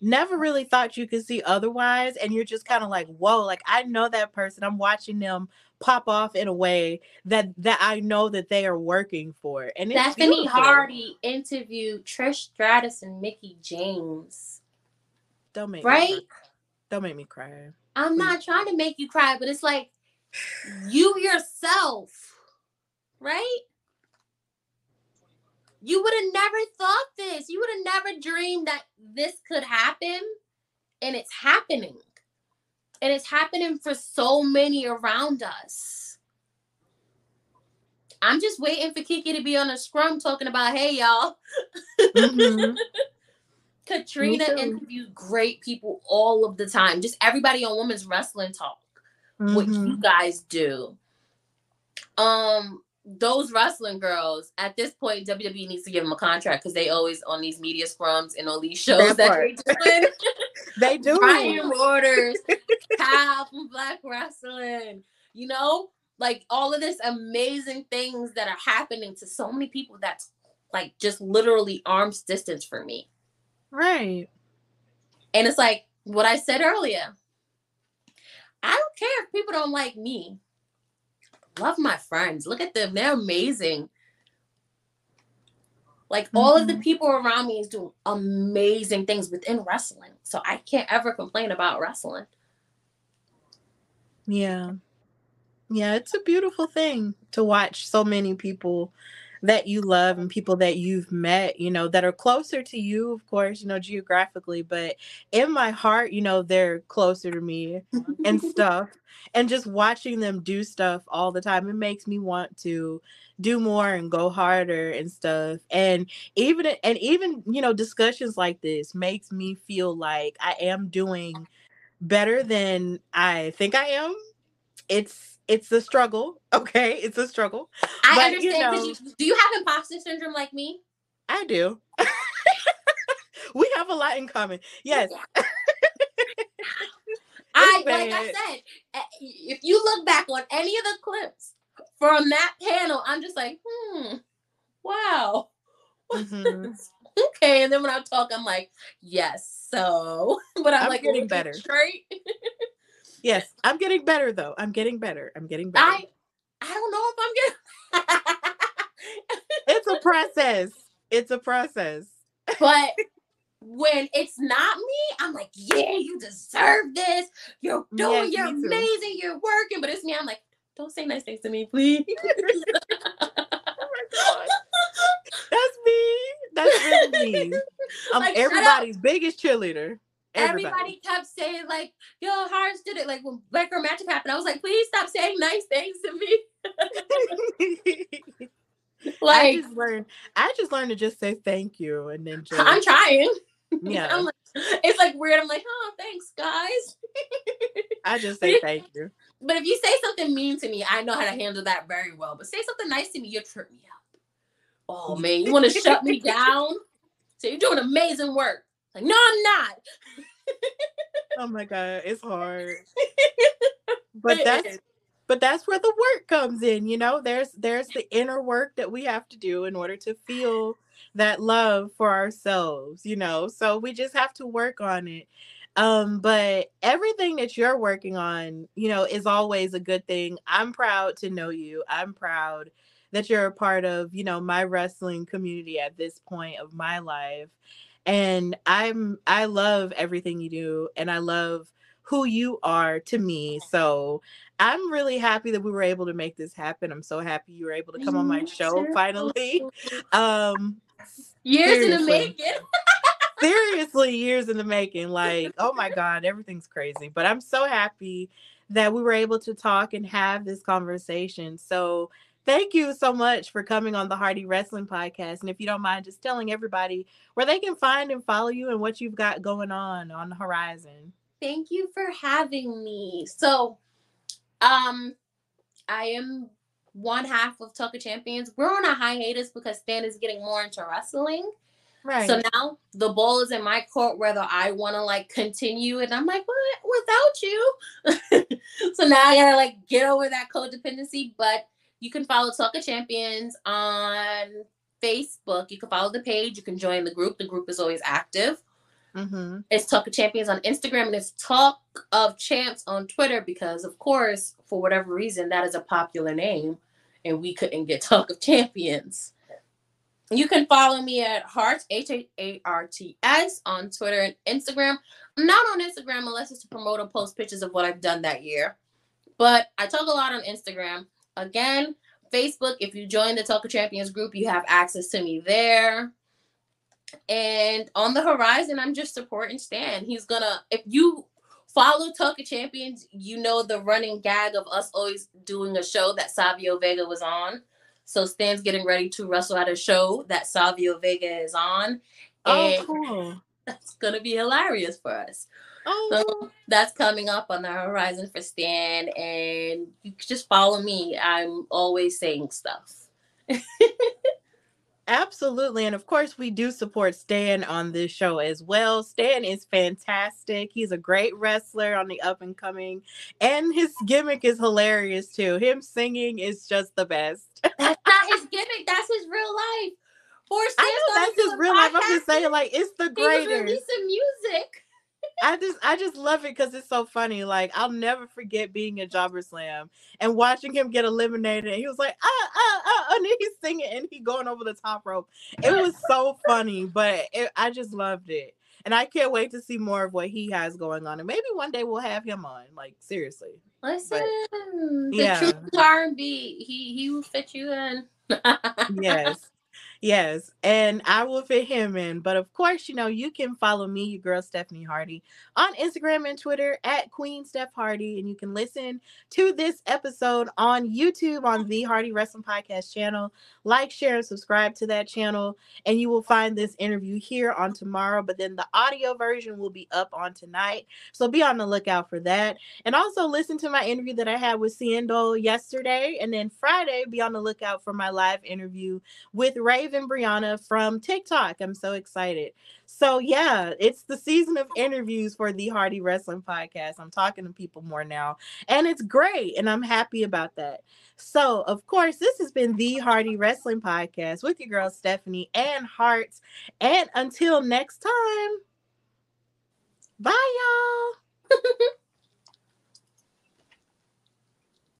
never really thought you could see otherwise. And you're just kind of like, whoa, like I know that person. I'm watching them pop off in a way that that I know that they are working for. And it's Stephanie beautiful. Hardy interviewed Trish Stratus and Mickie James. Don't make me Right? Don't make me cry. I'm not trying to make you cry, but it's like you yourself, right? You would have never thought this. You would have never dreamed that this could happen. And it's happening. And it's happening for so many around us. I'm just waiting for Kiki to be on a scrum talking about, hey, y'all. Mhm. Katrina interviewed great people all of the time. Just everybody on Women's Wrestling Talk. What Mhm. you guys do. Um, those wrestling girls at this point, WWE needs to give them a contract because they always on these media scrums and on these shows That that they doing. They do. Brian Waters, Kyle from Black Wrestling, you know, like all of this amazing things that are happening to so many people that's like just literally arm's distance for me. Right. And it's like what I said earlier. I don't care if people don't like me. Love my friends. Look at them. They're amazing. Like all of the Mhm. people around me is doing amazing things within wrestling. So I can't ever complain about wrestling. Yeah. Yeah, it's a beautiful thing to watch so many people that you love and people that you've met, you know, that are closer to you, of course, you know, geographically, but in my heart, you know, they're closer to me and stuff. And just watching them do stuff all the time, it makes me want to do more and go harder and stuff. And even and even, you know, discussions like this makes me feel like I am doing better than I think I am. It's it's a struggle, okay? It's a struggle. I But, you know- you, do you have imposter syndrome like me? I do. we have a lot in common. Yes. I like I said, eh, if you look back on any of the clips from that panel, I'm just like, hmm, wow. Mhm. Okay, and then when I talk, I'm like, yes, so, but I'm, I'm like getting better. Straight. Yes. I'm getting better though. I'm getting better. I'm getting better. I, I don't know if I'm getting. It's a process. It's a process. but when it's not me, I'm like, yeah, you deserve this. You're doing, Yes, you're me too. amazing, you're working. But it's me. I'm like, don't say nice things to me, please. Oh my god. That's me. That's really me. I'm Like, everybody's biggest cheerleader. Everybody kept saying like, "Yo, HaHrts did it." Like when Black Girl Magik happened, I was like, "Please stop saying nice things to me." Like I just learned I just learned to just say thank you and then just I'm trying. Yeah. I'm like, it's like weird. I'm like, oh thanks, guys. I just say thank you. But if you say something mean to me, I know how to handle that very well. But say something nice to me, you trip me up. Oh man, you want to shut me down? So you're doing amazing work. Like, no, I'm not. oh my god, it's hard. But that's but that's where the work comes in, you know. There's there's the inner work that we have to do in order to feel that love for ourselves, you know. So we just have to work on it. Um, but everything that you're working on, you know, is always a good thing. I'm proud to know you. I'm proud that you're a part of, you know, my wrestling community at this point of my life. And I'm I love everything you do and I love who you are to me. So I'm really happy that we were able to make this happen. I'm so happy you were able to come on my show finally. Um years seriously. in the making. seriously, years in the making. Like, oh my God, everything's crazy. But I'm so happy that we were able to talk and have this conversation. So thank you so much for coming on the Hardy Wrestling Podcast. And if you don't mind just telling everybody where they can find and follow you and what you've got going on on the horizon. Thank you for having me. So, um, I am one half of Talk of Champions. We're on a hiatus because Stan is getting more into wrestling. Right. So now the ball is in my court whether I want to like continue and I'm like, what without you? so now I gotta like get over that codependency. But you can follow Talk of Champions on Facebook. You can follow the page. You can join the group. The group is always active. Mm-hmm. It's Talk of Champions on Instagram and it's Talk of Champs on Twitter because, of course, for whatever reason, that is a popular name and we couldn't get Talk of Champions. You can follow me at HaHrts, H A R T S, on Twitter and Instagram. I'm not on Instagram unless it's to promote or post pictures of what I've done that year. But I talk a lot on Instagram. Again, Facebook, if you join the Talk of Champions group, you have access to me there. And on the horizon, I'm just supporting Stan. He's gonna, if you follow Talk of Champions, you know the running gag of us always doing a show that Savio Vega was on. So Stan's getting ready to wrestle at a show that Savio Vega is on. Oh, cool. That's gonna be hilarious for us. Oh. So that's coming up on the horizon for Stan, and you just follow me. I'm always saying stuff. Absolutely. And of course, we do support Stan on this show as well. Stan is fantastic. He's a great wrestler on the up and coming, and his gimmick is hilarious too. Him singing is just the best. That's not his gimmick, that's his real life. For Stan I know that's his real life. I'm just saying, like, it's the greatest. He releasing music. I just I just love it because it's so funny. Like I'll never forget being at Jobber Slam and watching him get eliminated. And he was like, ah, ah, ah, and then he's singing and he going over the top rope. It was so funny, but it, I just loved it. And I can't wait to see more of what he has going on. And maybe one day we'll have him on. Like seriously. Listen, but, the yeah. truth R&B, he he will fit you in. yes. Yes, and I will fit him in. But of course, you know, you can follow me, your girl Stephanie Hardy, on Instagram and Twitter at Queen Steph Hardy. And you can listen to this episode on YouTube on the Hardy Wrestling Podcast channel. Like, share, and subscribe to that channel. And you will find this interview here on tomorrow. But then the audio version will be up on tonight. So be on the lookout for that. And also listen to my interview that I had with Ciendo yesterday. And then Friday, be on the lookout for my live interview with Ray and Brianna from TikTok. I'm so excited. So, yeah, it's the season of interviews for the Hardy Wrestling Podcast. I'm talking to people more now, and it's great, and I'm happy about that. So, of course, this has been the Hardy Wrestling Podcast with your girl Stephanie and HaHrts. And until next time, bye, y'all.